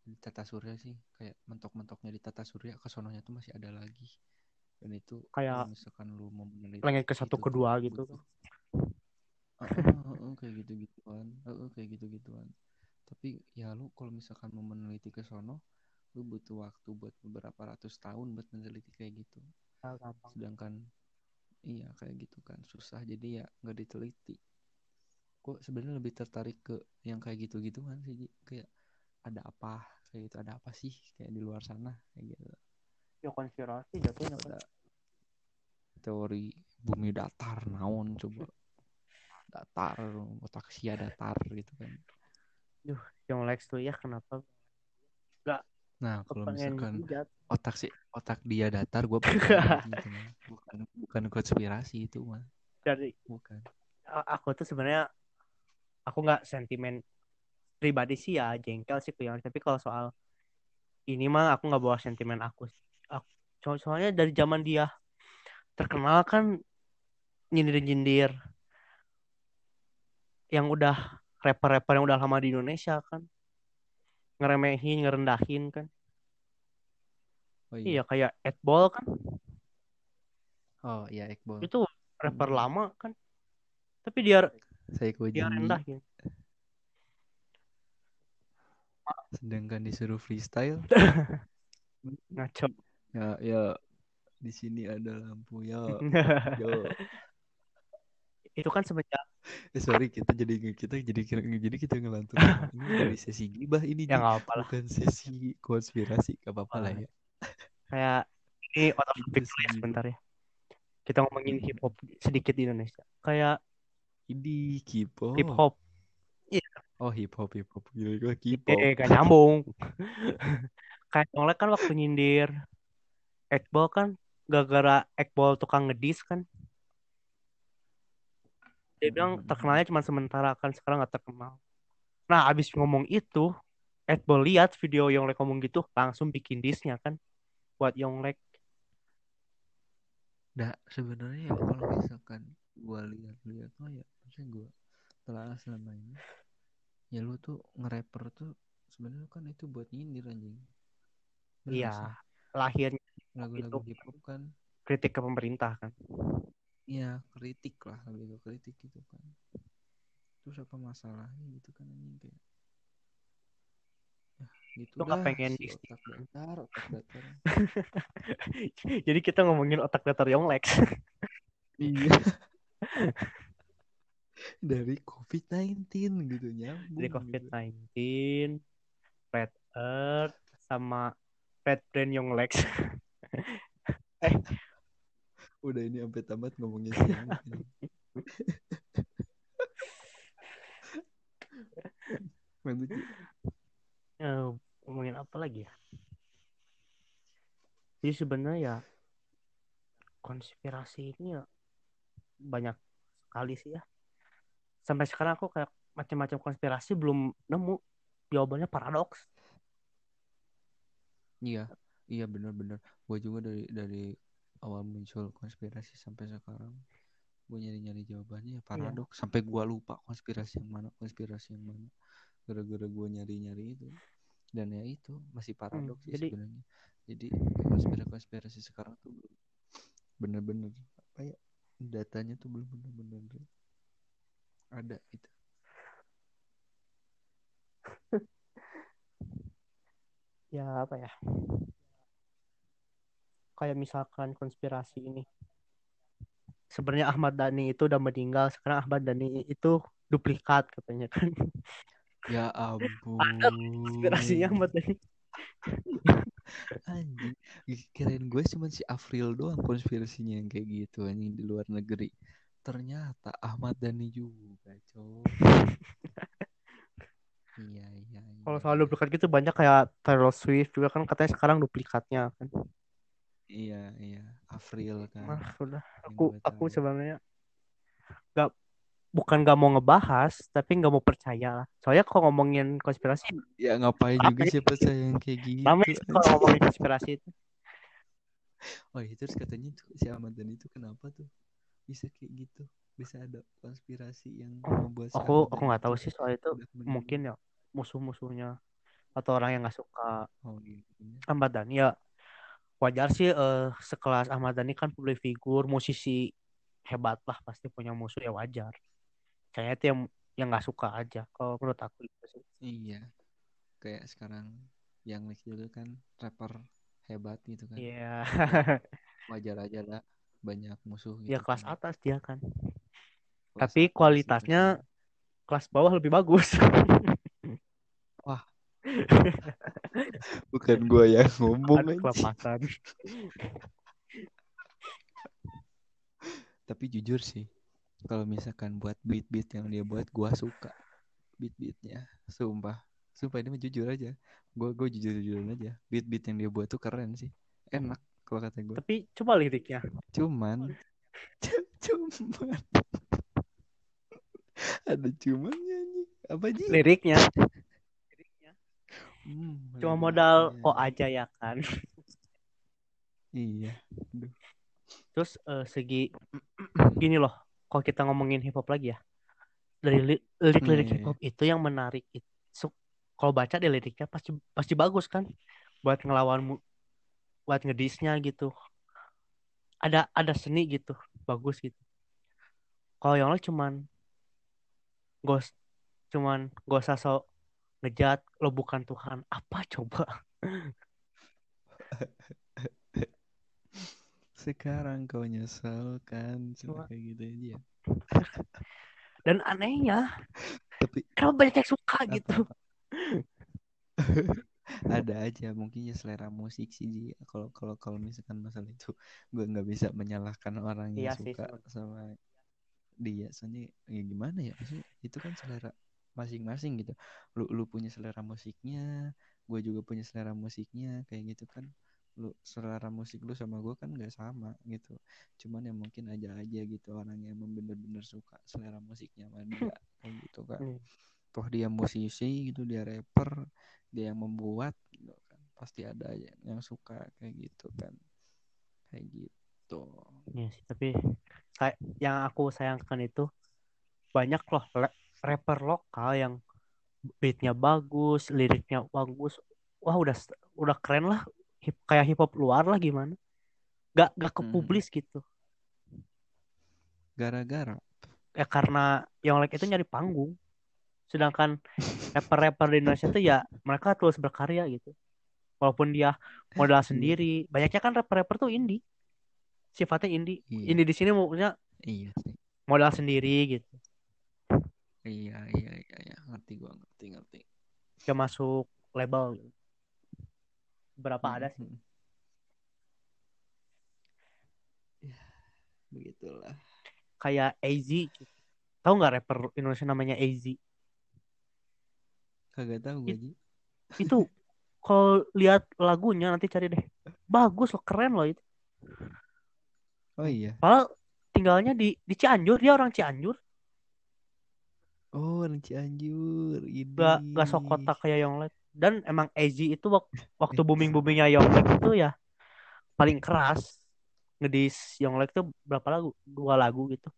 di tata surya sih, kayak mentok-mentoknya di tata surya, kesononya tuh masih ada lagi. Dan itu Kayak misalkan lu mau meneliti Langit ke satu itu kedua gitu. heeh, kayak gitu-gituan, Heeh, kayak gitu-gituan. Tapi ya lu kalau misalkan mau meneliti ke sono, lu butuh waktu buat beberapa ratus tahun buat meneliti kayak gitu. Gampang. Sedangkan iya kayak gitu kan susah jadi ya nggak diteliti. Kok sebenarnya lebih tertarik ke yang kayak gitu-gitu kan sih? Kayak ada apa kayak gitu ada apa sih kayak di luar sana kayak gitu. Ya konspirasi jatuhnya kan. Ada teori bumi datar naon coba datar otak sia datar gitu kan. Yang Lex tuh ya kenapa Nah kalau misalkan otak si otak dia datar gue gitu bukan bukan konspirasi itu mah Jadi bukan. a- aku tuh sebenarnya aku nggak sentimen pribadi sih ya jengkel sih ke yang tapi kalau soal ini mah aku nggak bawa sentimen aku, aku so- soalnya dari zaman dia terkenal kan nyindir-nyindir yang udah rapper-rapper yang udah lama di Indonesia kan. Ngeremehin ngerendahin kan. Oh iya. Kayak Edball kan. Oh iya Iqbal. itu rapper Hmm. lama kan. Tapi dia Saya dia rendahin sedangkan disuruh freestyle. (laughs) Ngaco. Ya ya. Di sini ada lampu ya. (laughs) Yo. Itu kan semenjak eh sorry kita jadi kita jadi jadi kita ngelantur. (laughs) Ini dari sesi gibah ini ya nggak apa lah. Bukan sesi konspirasi gak apa-apa lah ya. Kayak ini out of topic sebentar ya. Kita ngomongin hip hop sedikit di Indonesia. Kayak Ini K-pop. hip hop Oh hip hop hip hop. Gila gue K-pop. eh gak nyambung. (laughs) Kayak Yonglek kan waktu nyindir Ekbal kan gara-gara Ekbal tukang ngedis kan. Dia bilang Hmm. terkenalnya cuma sementara kan sekarang nggak terkenal. Nah abis ngomong itu Ekbal lihat video Yonglek ngomong gitu langsung bikin disnya kan buat Yonglek Nah sebenarnya ya kalau misalkan gue lihat-lihat mah ya maksudnya gue telah selama ini ya lu tuh nge-rapper tuh sebenarnya kan itu buat nyindir anjing. Bener gak iya lahirnya Lagu-lagu itu. hip hop kan. kritik ke pemerintah kan. Ya kritik lah lebih ke kritik gitu kan. Terus apa masalahnya gitu kan anjing kayak. Ya gitu Lu dah pengen si otak datar otak datar. (laughs) Jadi kita ngomongin otak datar Yonglek iya (laughs) dari COVID-19 gitu nyambung dari gitu. COVID-19 Red Earth sama Red Brain Yonglek (laughs) udah ini sampai tamat ngomongin siang Ci. Eh, ngomongin apa lagi ya? Jadi sebenarnya ya konspirasi ini ya banyak sekali sih ya. Sampai sekarang aku kayak macam-macam konspirasi belum nemu. Jawabannya paradoks. iya iya benar-benar. Gue juga dari dari awal muncul konspirasi sampai sekarang. Gue nyari-nyari jawabannya ya paradoks. Sampai gue lupa konspirasi yang mana konspirasi yang mana. Gara-gara gue nyari-nyari itu. Dan ya itu masih paradoks sih jadi- sebenarnya. Jadi konspirasi-konspirasi sekarang tuh belum bener-bener apa ya datanya tuh belum bener-bener ada gitu (laughs) Ya apa ya? Kayak misalkan konspirasi ini. Sebenarnya Ahmad Dhani itu udah meninggal, sekarang Ahmad Dhani itu duplikat katanya kan. (laughs) ya ampun Konspirasinya Ahmad Dhani. (laughs) anjing kirain gue cuma si Afril doang konspirasinya yang kayak gitu anjing di luar negeri ternyata Ahmad Dhani juga cowok iya iya iya Kalau soal duplikat gitu banyak kayak Taylor Swift juga kan katanya sekarang duplikatnya kan. iya iya Afril kan Nah, sudah. Aku aku sebenarnya nggak bukan nggak mau ngebahas, tapi nggak mau percaya. Soalnya kalau ngomongin konspirasi, ya ngapain juga siapa saya yang kayak gitu sih kalau ngomongin konspirasi itu. oh iya terus katanya tuh si Ahmad Dhani itu kenapa tuh bisa kayak gitu. Bisa ada konspirasi yang membuat Aku aku nggak tahu sih soal itu. mungkin ya musuh-musuhnya atau orang yang nggak suka. Oh gitu ya. Ahmad Dhani ya wajar sih eh, sekelas Ahmad Dhani kan public figure musisi hebat lah pasti punya musuh ya wajar. Kayaknya itu yang yang nggak suka aja kalau menurut aku itu sih. Iya, kayak sekarang yang Lex juga kan rapper hebat gitu kan. Iya. (laughs) Wajar aja lah banyak musuh gitu. ya kelas kan. atas dia kan Kelas tapi atas kualitasnya gitu. kelas bawah lebih bagus (laughs) (laughs) bukan gua yang ngomong kelepasan Tapi jujur sih, kalau misalkan buat beat-beat yang dia buat gua suka beat-beatnya. Sumpah. Sumpah ini mah jujur aja. Gua gua jujur-jujuran aja. Beat-beat yang dia buat tuh keren sih. Enak kalau kata gua. tapi coba liriknya Cuman (laughs) cuman ada cumannya nih. Apa sih? liriknya Hmm, cuma liriknya. modal oh aja ya kan Iya. terus eh, segi gini loh kalau kita ngomongin hip hop lagi ya dari li- lirik-lirik Iya, hip hop itu yang menarik itu kalau baca deh liriknya pasti pasti bagus kan buat ngelawan buat ngedisnya gitu. Ada ada seni gitu bagus gitu. Kalau yang lain cuman gos cuman gak usah sok ngejat lo bukan Tuhan. Apa coba? (laughs) Sekarang kau nyesel kan Cuma- kayak gitu aja. (laughs) dan anehnya Tapi kenapa banyak yang suka Apa? gitu (laughs) (laughs) ada aja mungkin ya selera musik sih. Kalau kalau kalau misalkan masalah itu (laughs) gue nggak bisa menyalahkan orang yang Iya sih, suka sama dia. Soalnya ya gimana ya maksudnya itu kan selera masing-masing gitu. Lu lu punya selera musiknya gue juga punya selera musiknya kayak gitu kan. Lu selera musik lu sama gue kan gak sama gitu. Cuman ya mungkin aja aja gitu orang yang bener-bener suka selera musiknya sama dia (laughs) kayak gitu kan. Hmm. Toh dia musisi gitu dia rapper dia yang membuat gitu kan pasti ada aja yang suka kayak gitu kan kayak gitu Iya sih, tapi saya, yang aku sayangkan itu banyak loh rapper lokal yang beatnya bagus, liriknya bagus. Wah udah udah keren lah, hip, kayak hip hop luar lah gimana? Gak gak ke Hmm. publis gitu. gara-gara Ya karena Yonglek itu nyari panggung. Sedangkan rapper-rapper di Indonesia tuh ya mereka terus berkarya gitu. Walaupun dia modal sendiri, banyaknya kan rapper-rapper tuh indie. Sifatnya indie. Iya. Indie di sini maksudnya iya sih modal sendiri gitu. iya iya iya iya ngerti gua ngerti ngerti Gak masuk label gitu. Berapa Hmm, ada sih? hmm. ya begitulah Kayak AZ. Tahu nggak rapper Indonesia namanya AZ? Kagak tahu gue It- Ji. Itu kalau lihat lagunya nanti cari deh. Bagus loh, keren loh itu. oh iya Padahal tinggalnya di di Cianjur, dia orang Cianjur. oh orang Cianjur ini Gak gak sok kota kayak Yonglek. Dan emang AZ itu wak- waktu booming boomingnya Yonglek itu ya paling keras. Ngedis Yonglek tuh berapa lagu? Dua lagu gitu.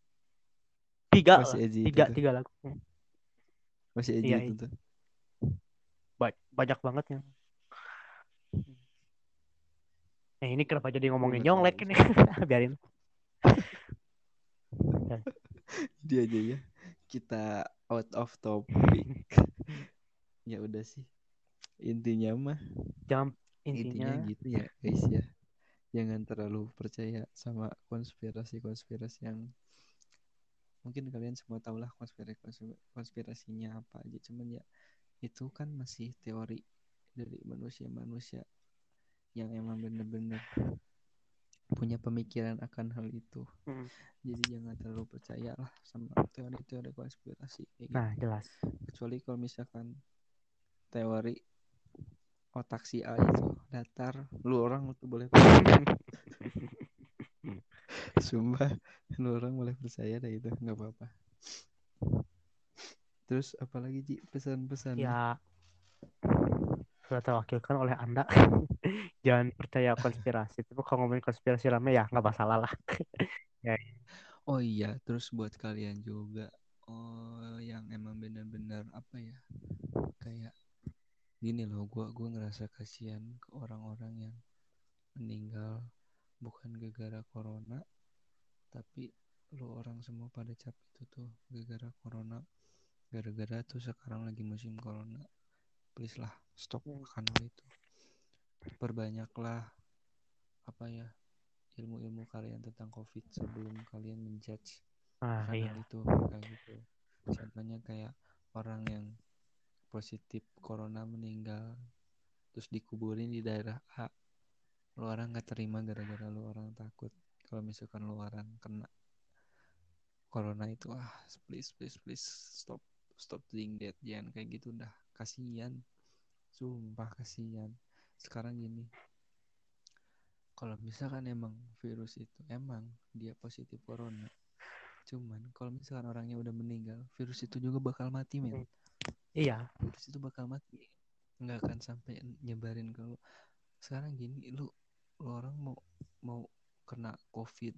Tiga masih lah. Tiga, tiga lagu. Hmm. masih edgy Iya, itu tuh banyak banget ya. Nah ini kenapa jadi ngomongin Gua nggak Yonglek tahu ini? (laughs) Biarin. dia aja ya kita out of topic (laughs) ya udah sih intinya mah Jangan intinya intinya gitu ya guys ya jangan terlalu percaya sama konspirasi-konspirasi yang mungkin kalian semua tahu lah konspirasi konspirasinya apa aja cuman ya itu kan masih teori dari manusia-manusia yang emang bener-bener punya pemikiran akan hal itu Hmm. jadi jangan terlalu percaya lah sama teori-teori konspirasi kayak gitu Nah jelas. kecuali kalau misalkan teori otak si A itu datar lu orang tuh boleh percaya (laughs) sumpah lu orang boleh percaya deh itu nggak apa-apa terus apalagi Ji pesan-pesan Ya sudah terwakilkan oleh anda. (laughs) Jangan percaya konspirasi. Tapi kalau ngomongin konspirasi rame ya nggak masalah lah. (laughs) oh iya terus buat kalian juga oh yang emang benar-benar apa ya kayak gini loh gua gua ngerasa kasihan ke orang-orang yang meninggal bukan gara-gara corona tapi lo orang semua pada cap itu tuh gara-gara corona gara-gara tuh sekarang lagi musim corona please lah stop Hmm. makan hal itu perbanyaklah apa ya ilmu-ilmu kalian tentang covid sebelum kalian menjudge akan iya. itu kayak gitu contohnya kayak orang yang positif corona meninggal terus dikuburin di daerah A lu orang nggak terima gara-gara lu orang takut kalau misalkan lu orang kena corona itu ah please please please stop stop doing that jangan kayak gitu. Dah kasihan. Sumpah kasihan. Sekarang gini. Kalau misalkan emang virus itu emang dia positif corona cuman kalau misalkan orangnya udah meninggal virus itu juga bakal mati men. Iya. virus itu bakal mati. Nggak akan sampai nyebarin ke lu. Sekarang gini lu lu orang mau mau kena covid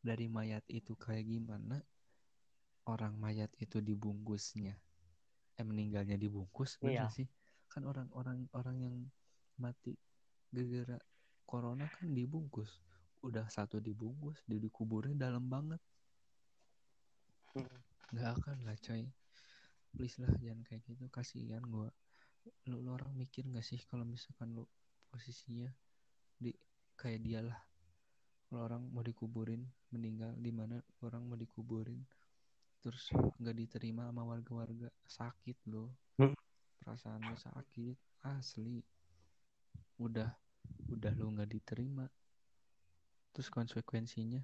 dari mayat itu kayak gimana orang mayat itu dibungkusnya. Eh meninggalnya dibungkus Iya. sih. Kan orang-orang orang yang mati gara-gara corona kan dibungkus. Udah satu dibungkus dia dikuburnya dalam banget. Nggak akan lah coy. Please lah jangan kayak gitu. Kasihan gua. Lu, lu orang mikir nggak sih kalau misalkan lu posisinya di kayak dia lah. Kalau orang mau dikuburin meninggal di mana orang mau dikuburin terus nggak diterima sama warga-warga. Sakit loh. Hmm. perasaan lu sakit asli. Udah udah lu nggak diterima. Terus konsekuensinya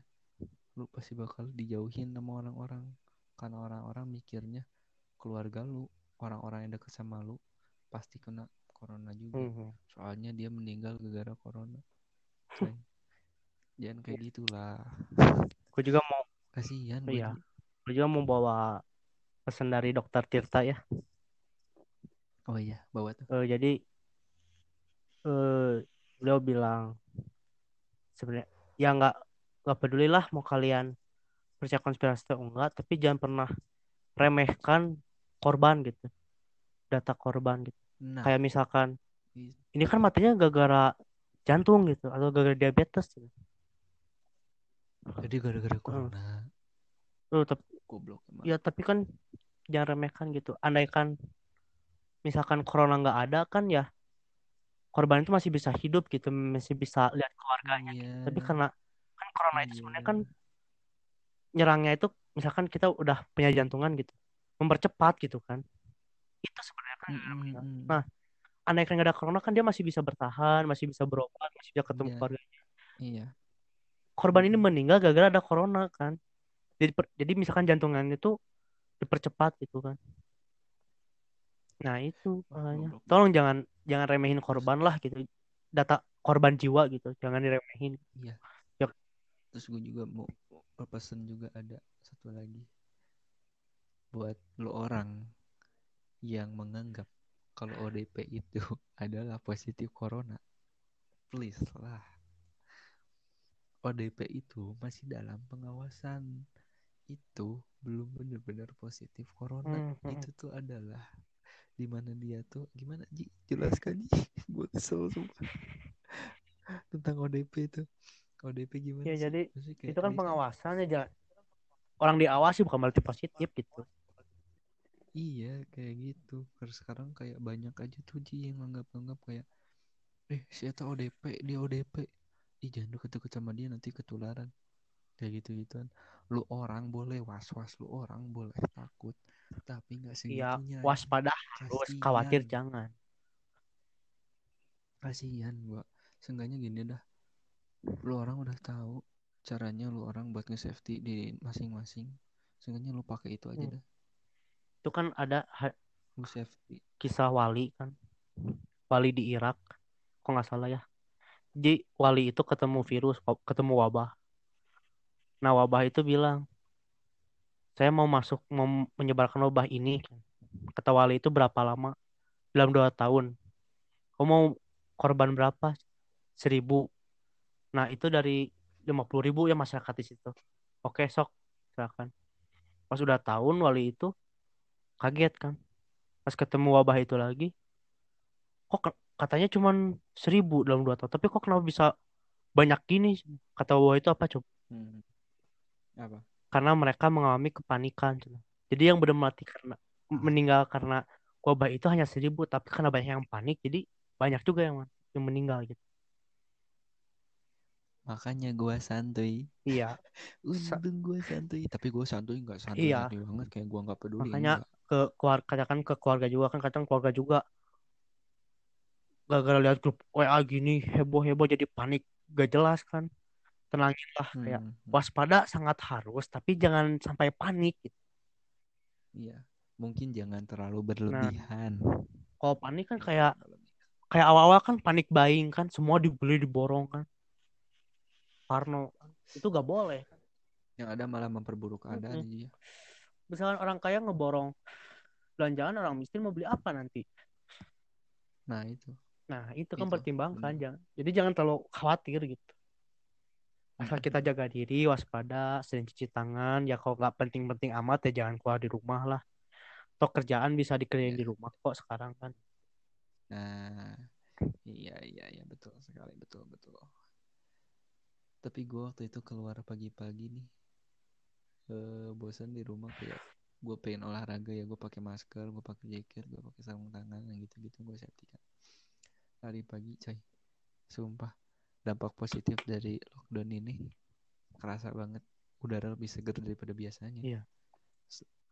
lu pasti bakal dijauhin sama orang-orang. Karena orang-orang mikirnya keluarga lu orang-orang yang dekat sama lu pasti kena corona juga. Mhm. soalnya dia meninggal gara-gara corona. Jangan kayak gitulah. Gue juga mau kasihan Iya. Gue juga mau bawa pesan dari dokter Tirta ya. oh iya bawa tuh Eh, jadi eh beliau bilang sebenarnya ya nggak nggak peduli lah mau kalian percaya konspirasi atau enggak, tapi jangan pernah remehkan korban gitu, data korban gitu. nah Kayak misalkan i- ini kan matinya gara-gara jantung gitu atau gara-gara diabetes gitu. jadi gara-gara corona Eh, tapi goblok emang ya tapi kan jangan remehkan gitu. Andaikan misalkan corona nggak ada kan ya korban itu masih bisa hidup gitu, masih bisa lihat keluarganya. iya Tapi karena kan corona itu iya. sebenarnya kan nyerangnya itu misalkan kita udah punya jantungan gitu, mempercepat gitu kan. Itu sebenarnya kan Mm, mm, mm. Nah, andaikan nggak ada corona kan dia masih bisa bertahan, masih bisa berobat, masih bisa ketemu Iya. keluarganya. iya Korban ini meninggal gara-gara ada corona kan. Jadi per- jadi misalkan jantungannya itu dipercepat gitu kan. Nah, itu makanya. Tolong jangan jangan remehin korban lah gitu. Data korban jiwa gitu, jangan diremehin. Iya. Ya. Terus gue juga mau berpesan juga ada satu lagi buat lo orang yang menganggap kalau ODP itu (laughs) adalah positif corona. Please lah. ODP itu masih dalam pengawasan. Itu belum benar-benar positif corona. Mhm. Itu tuh adalah di mana dia tuh gimana Ji jelaskan Ji (laughs) gue kesel sumpah tentang ODP itu ODP gimana Ya, sih jadi Itu kan pengawasannya jangan orang diawasi bukan berarti positif gitu. Iya kayak gitu. Terus sekarang kayak banyak aja tuh Ji yang nganggap-nganggap kayak eh siapa ODP dia ODP. Ih jangan deket-deket sama dia nanti ketularan. Kayak gitu-gituan. Lu orang boleh was-was, lu orang boleh takut. Tapi nggak Iya, segitunya. waspada harus, khawatir jangan. Kasihan gua. Seenggaknya gini dah. Lu orang udah tahu caranya lu orang buat nge-safety di masing-masing. Seenggaknya lu pakai itu aja Hmm. dah. Itu kan ada Lu safety. kisah wali kan. Wali di Irak. Kok nggak salah ya. Jadi wali itu ketemu virus, ketemu wabah. Nah, wabah itu bilang, saya mau masuk, mau menyebarkan wabah ini. Kata wali itu berapa lama? Dalam dua tahun. Kamu mau korban berapa? Seribu. Nah, itu dari 50 ribu ya masyarakat di situ. Oke, sok. Silakan. Pas udah tahun, wali itu kaget kan. Pas ketemu wabah itu lagi, kok katanya cuman seribu dalam dua tahun. Tapi kok kenapa bisa banyak gini? Kata wabah itu apa coba? Apa? karena mereka mengalami kepanikan. gitu. Jadi yang benar mati karena meninggal karena wabah itu hanya seribu, tapi karena banyak yang panik, jadi banyak juga yang yang meninggal gitu. Makanya gua santuy. Iya, (laughs) Untung gua santuy. Tapi gua santuy nggak santuy Iya. santuy banget kayak gua nggak peduli. Makanya enggak. ke keluarga katakan ke keluarga juga kan kadang keluarga juga gara-gara lihat grup WA gini heboh-heboh jadi panik gak jelas kan tenanginlah kayak Hmm, waspada sangat harus tapi jangan sampai panik gitu. Iya. Mungkin jangan terlalu Nah. berlebihan. kalau panik kan kayak kayak awal-awal kan panik buying kan semua dibeli diborong kan Parno itu gak boleh Yang ada malah memperburuk keadaan Mm-mm. aja. misalkan orang kaya ngeborong belanjaan orang miskin mau beli apa nanti Nah itu. nah itu kan Itu, pertimbangkan jangan jadi jangan terlalu khawatir gitu asal kita jaga diri waspada sering cuci tangan ya kalau nggak penting-penting amat ya jangan keluar di rumah lah atau kerjaan bisa dikerjain Iya. di rumah kok sekarang kan Nah, iya iya iya betul sekali betul betul. Tapi gue waktu itu keluar pagi-pagi nih, eh bosan di rumah kayak gue pengen olahraga ya gue pakai masker, gue pakai jaket, gue pakai sarung tangan, yang gitu-gitu gue safety kan. Lari pagi, coy, sumpah dampak positif dari lockdown ini kerasa banget. Udara lebih segar daripada biasanya. Iya.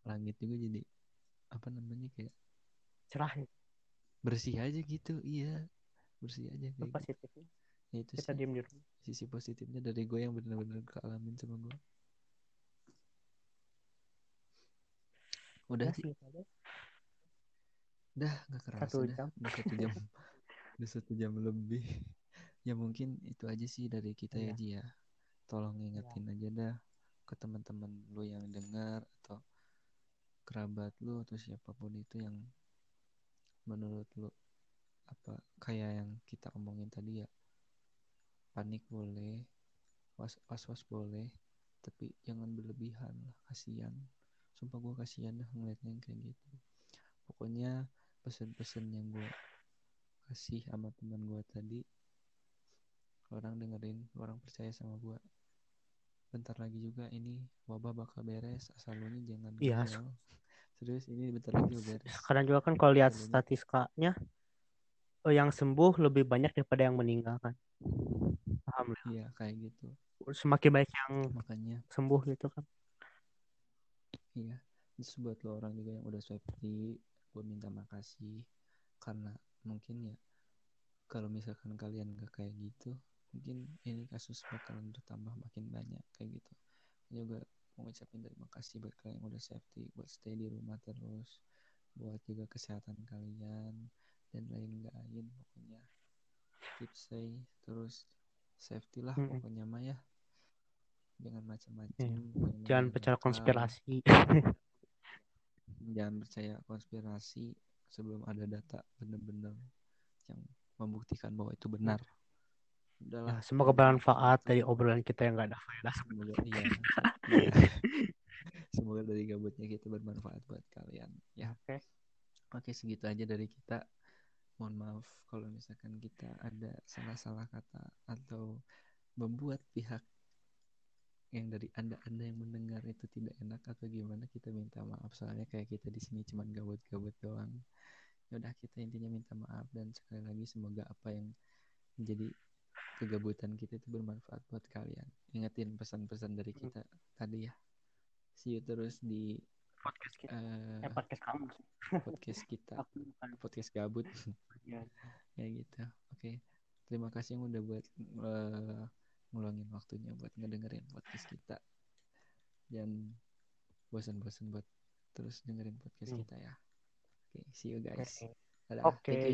langit juga jadi apa namanya kayak cerah. bersih aja gitu. Iya bersih aja kayak gitu. positifnya gitu. ya, itu kita di rumah. Sisi positifnya dari gue yang benar-benar kealamin sama gue. Udah iya sih udah nggak kerasa satu jam. Udah satu jam. (laughs) Udah satu jam lebih. Ya mungkin itu aja sih dari kita ya Iya. Ji ya. Tolong ingetin aja dah ke teman-teman lu yang dengar atau kerabat lu atau siapa pun itu yang menurut lu apa kayak yang kita omongin tadi ya. Panik boleh, was was, was boleh, tapi jangan berlebihan lah, kasihan. Sumpah gue kasihan dah ngeliatnya yang kayak gitu. Pokoknya pesan-pesan yang gue kasih sama teman gue tadi orang dengerin orang percaya sama gue bentar lagi juga ini wabah bakal beres asal lu nya jangan Iya. gagal. serius ini bentar lagi beres Sekarang juga kan kalau lihat statistikanya eh, yang sembuh lebih banyak daripada yang meninggal kan. Alhamdulillah. iya kayak gitu Semakin banyak yang makanya sembuh gitu kan. iya terus buat lo orang juga yang udah safety gue minta makasih karena mungkin ya kalau misalkan kalian gak kayak gitu mungkin ini kasus bakalan bertambah makin banyak kayak gitu juga mau ngucapin terima kasih buat kalian yang udah safety buat stay di rumah terus buat juga kesehatan kalian dan lain-lain pokoknya keep stay terus safety lah Mm-mm. pokoknya mah ya jangan macam-macam Iya. pokoknya Jangan percaya konspirasi. jangan percaya konspirasi sebelum ada data benar-benar yang membuktikan bahwa itu benar. Udahlah. Ya, semoga bermanfaat dari obrolan kita yang gak ada faedah. Semoga iya. (laughs) iya. Semoga dari gabutnya kita bermanfaat buat kalian. Ya. Oke. Oke, segitu aja dari kita. Mohon maaf kalau misalkan kita ada salah-salah kata atau membuat pihak yang dari anda-anda yang mendengar itu tidak enak atau gimana kita minta maaf soalnya kayak kita di sini cuman gabut-gabut doang. Ya udah kita intinya minta maaf dan sekali lagi semoga apa yang menjadi kegabutan kita itu bermanfaat buat kalian. Ingetin pesan-pesan dari kita tadi ya. See you terus di Podcast kita. Eh, podcast kamu. podcast kita, podcast gabut. (laughs) Ya. ya gitu. Oke. Terima kasih yang udah buat eh, ngeluangin waktunya buat ngedengerin podcast kita. Dan bosan-bosan buat terus dengerin podcast Hmm. kita ya. Oke, see you guys. Oke. Dadah. You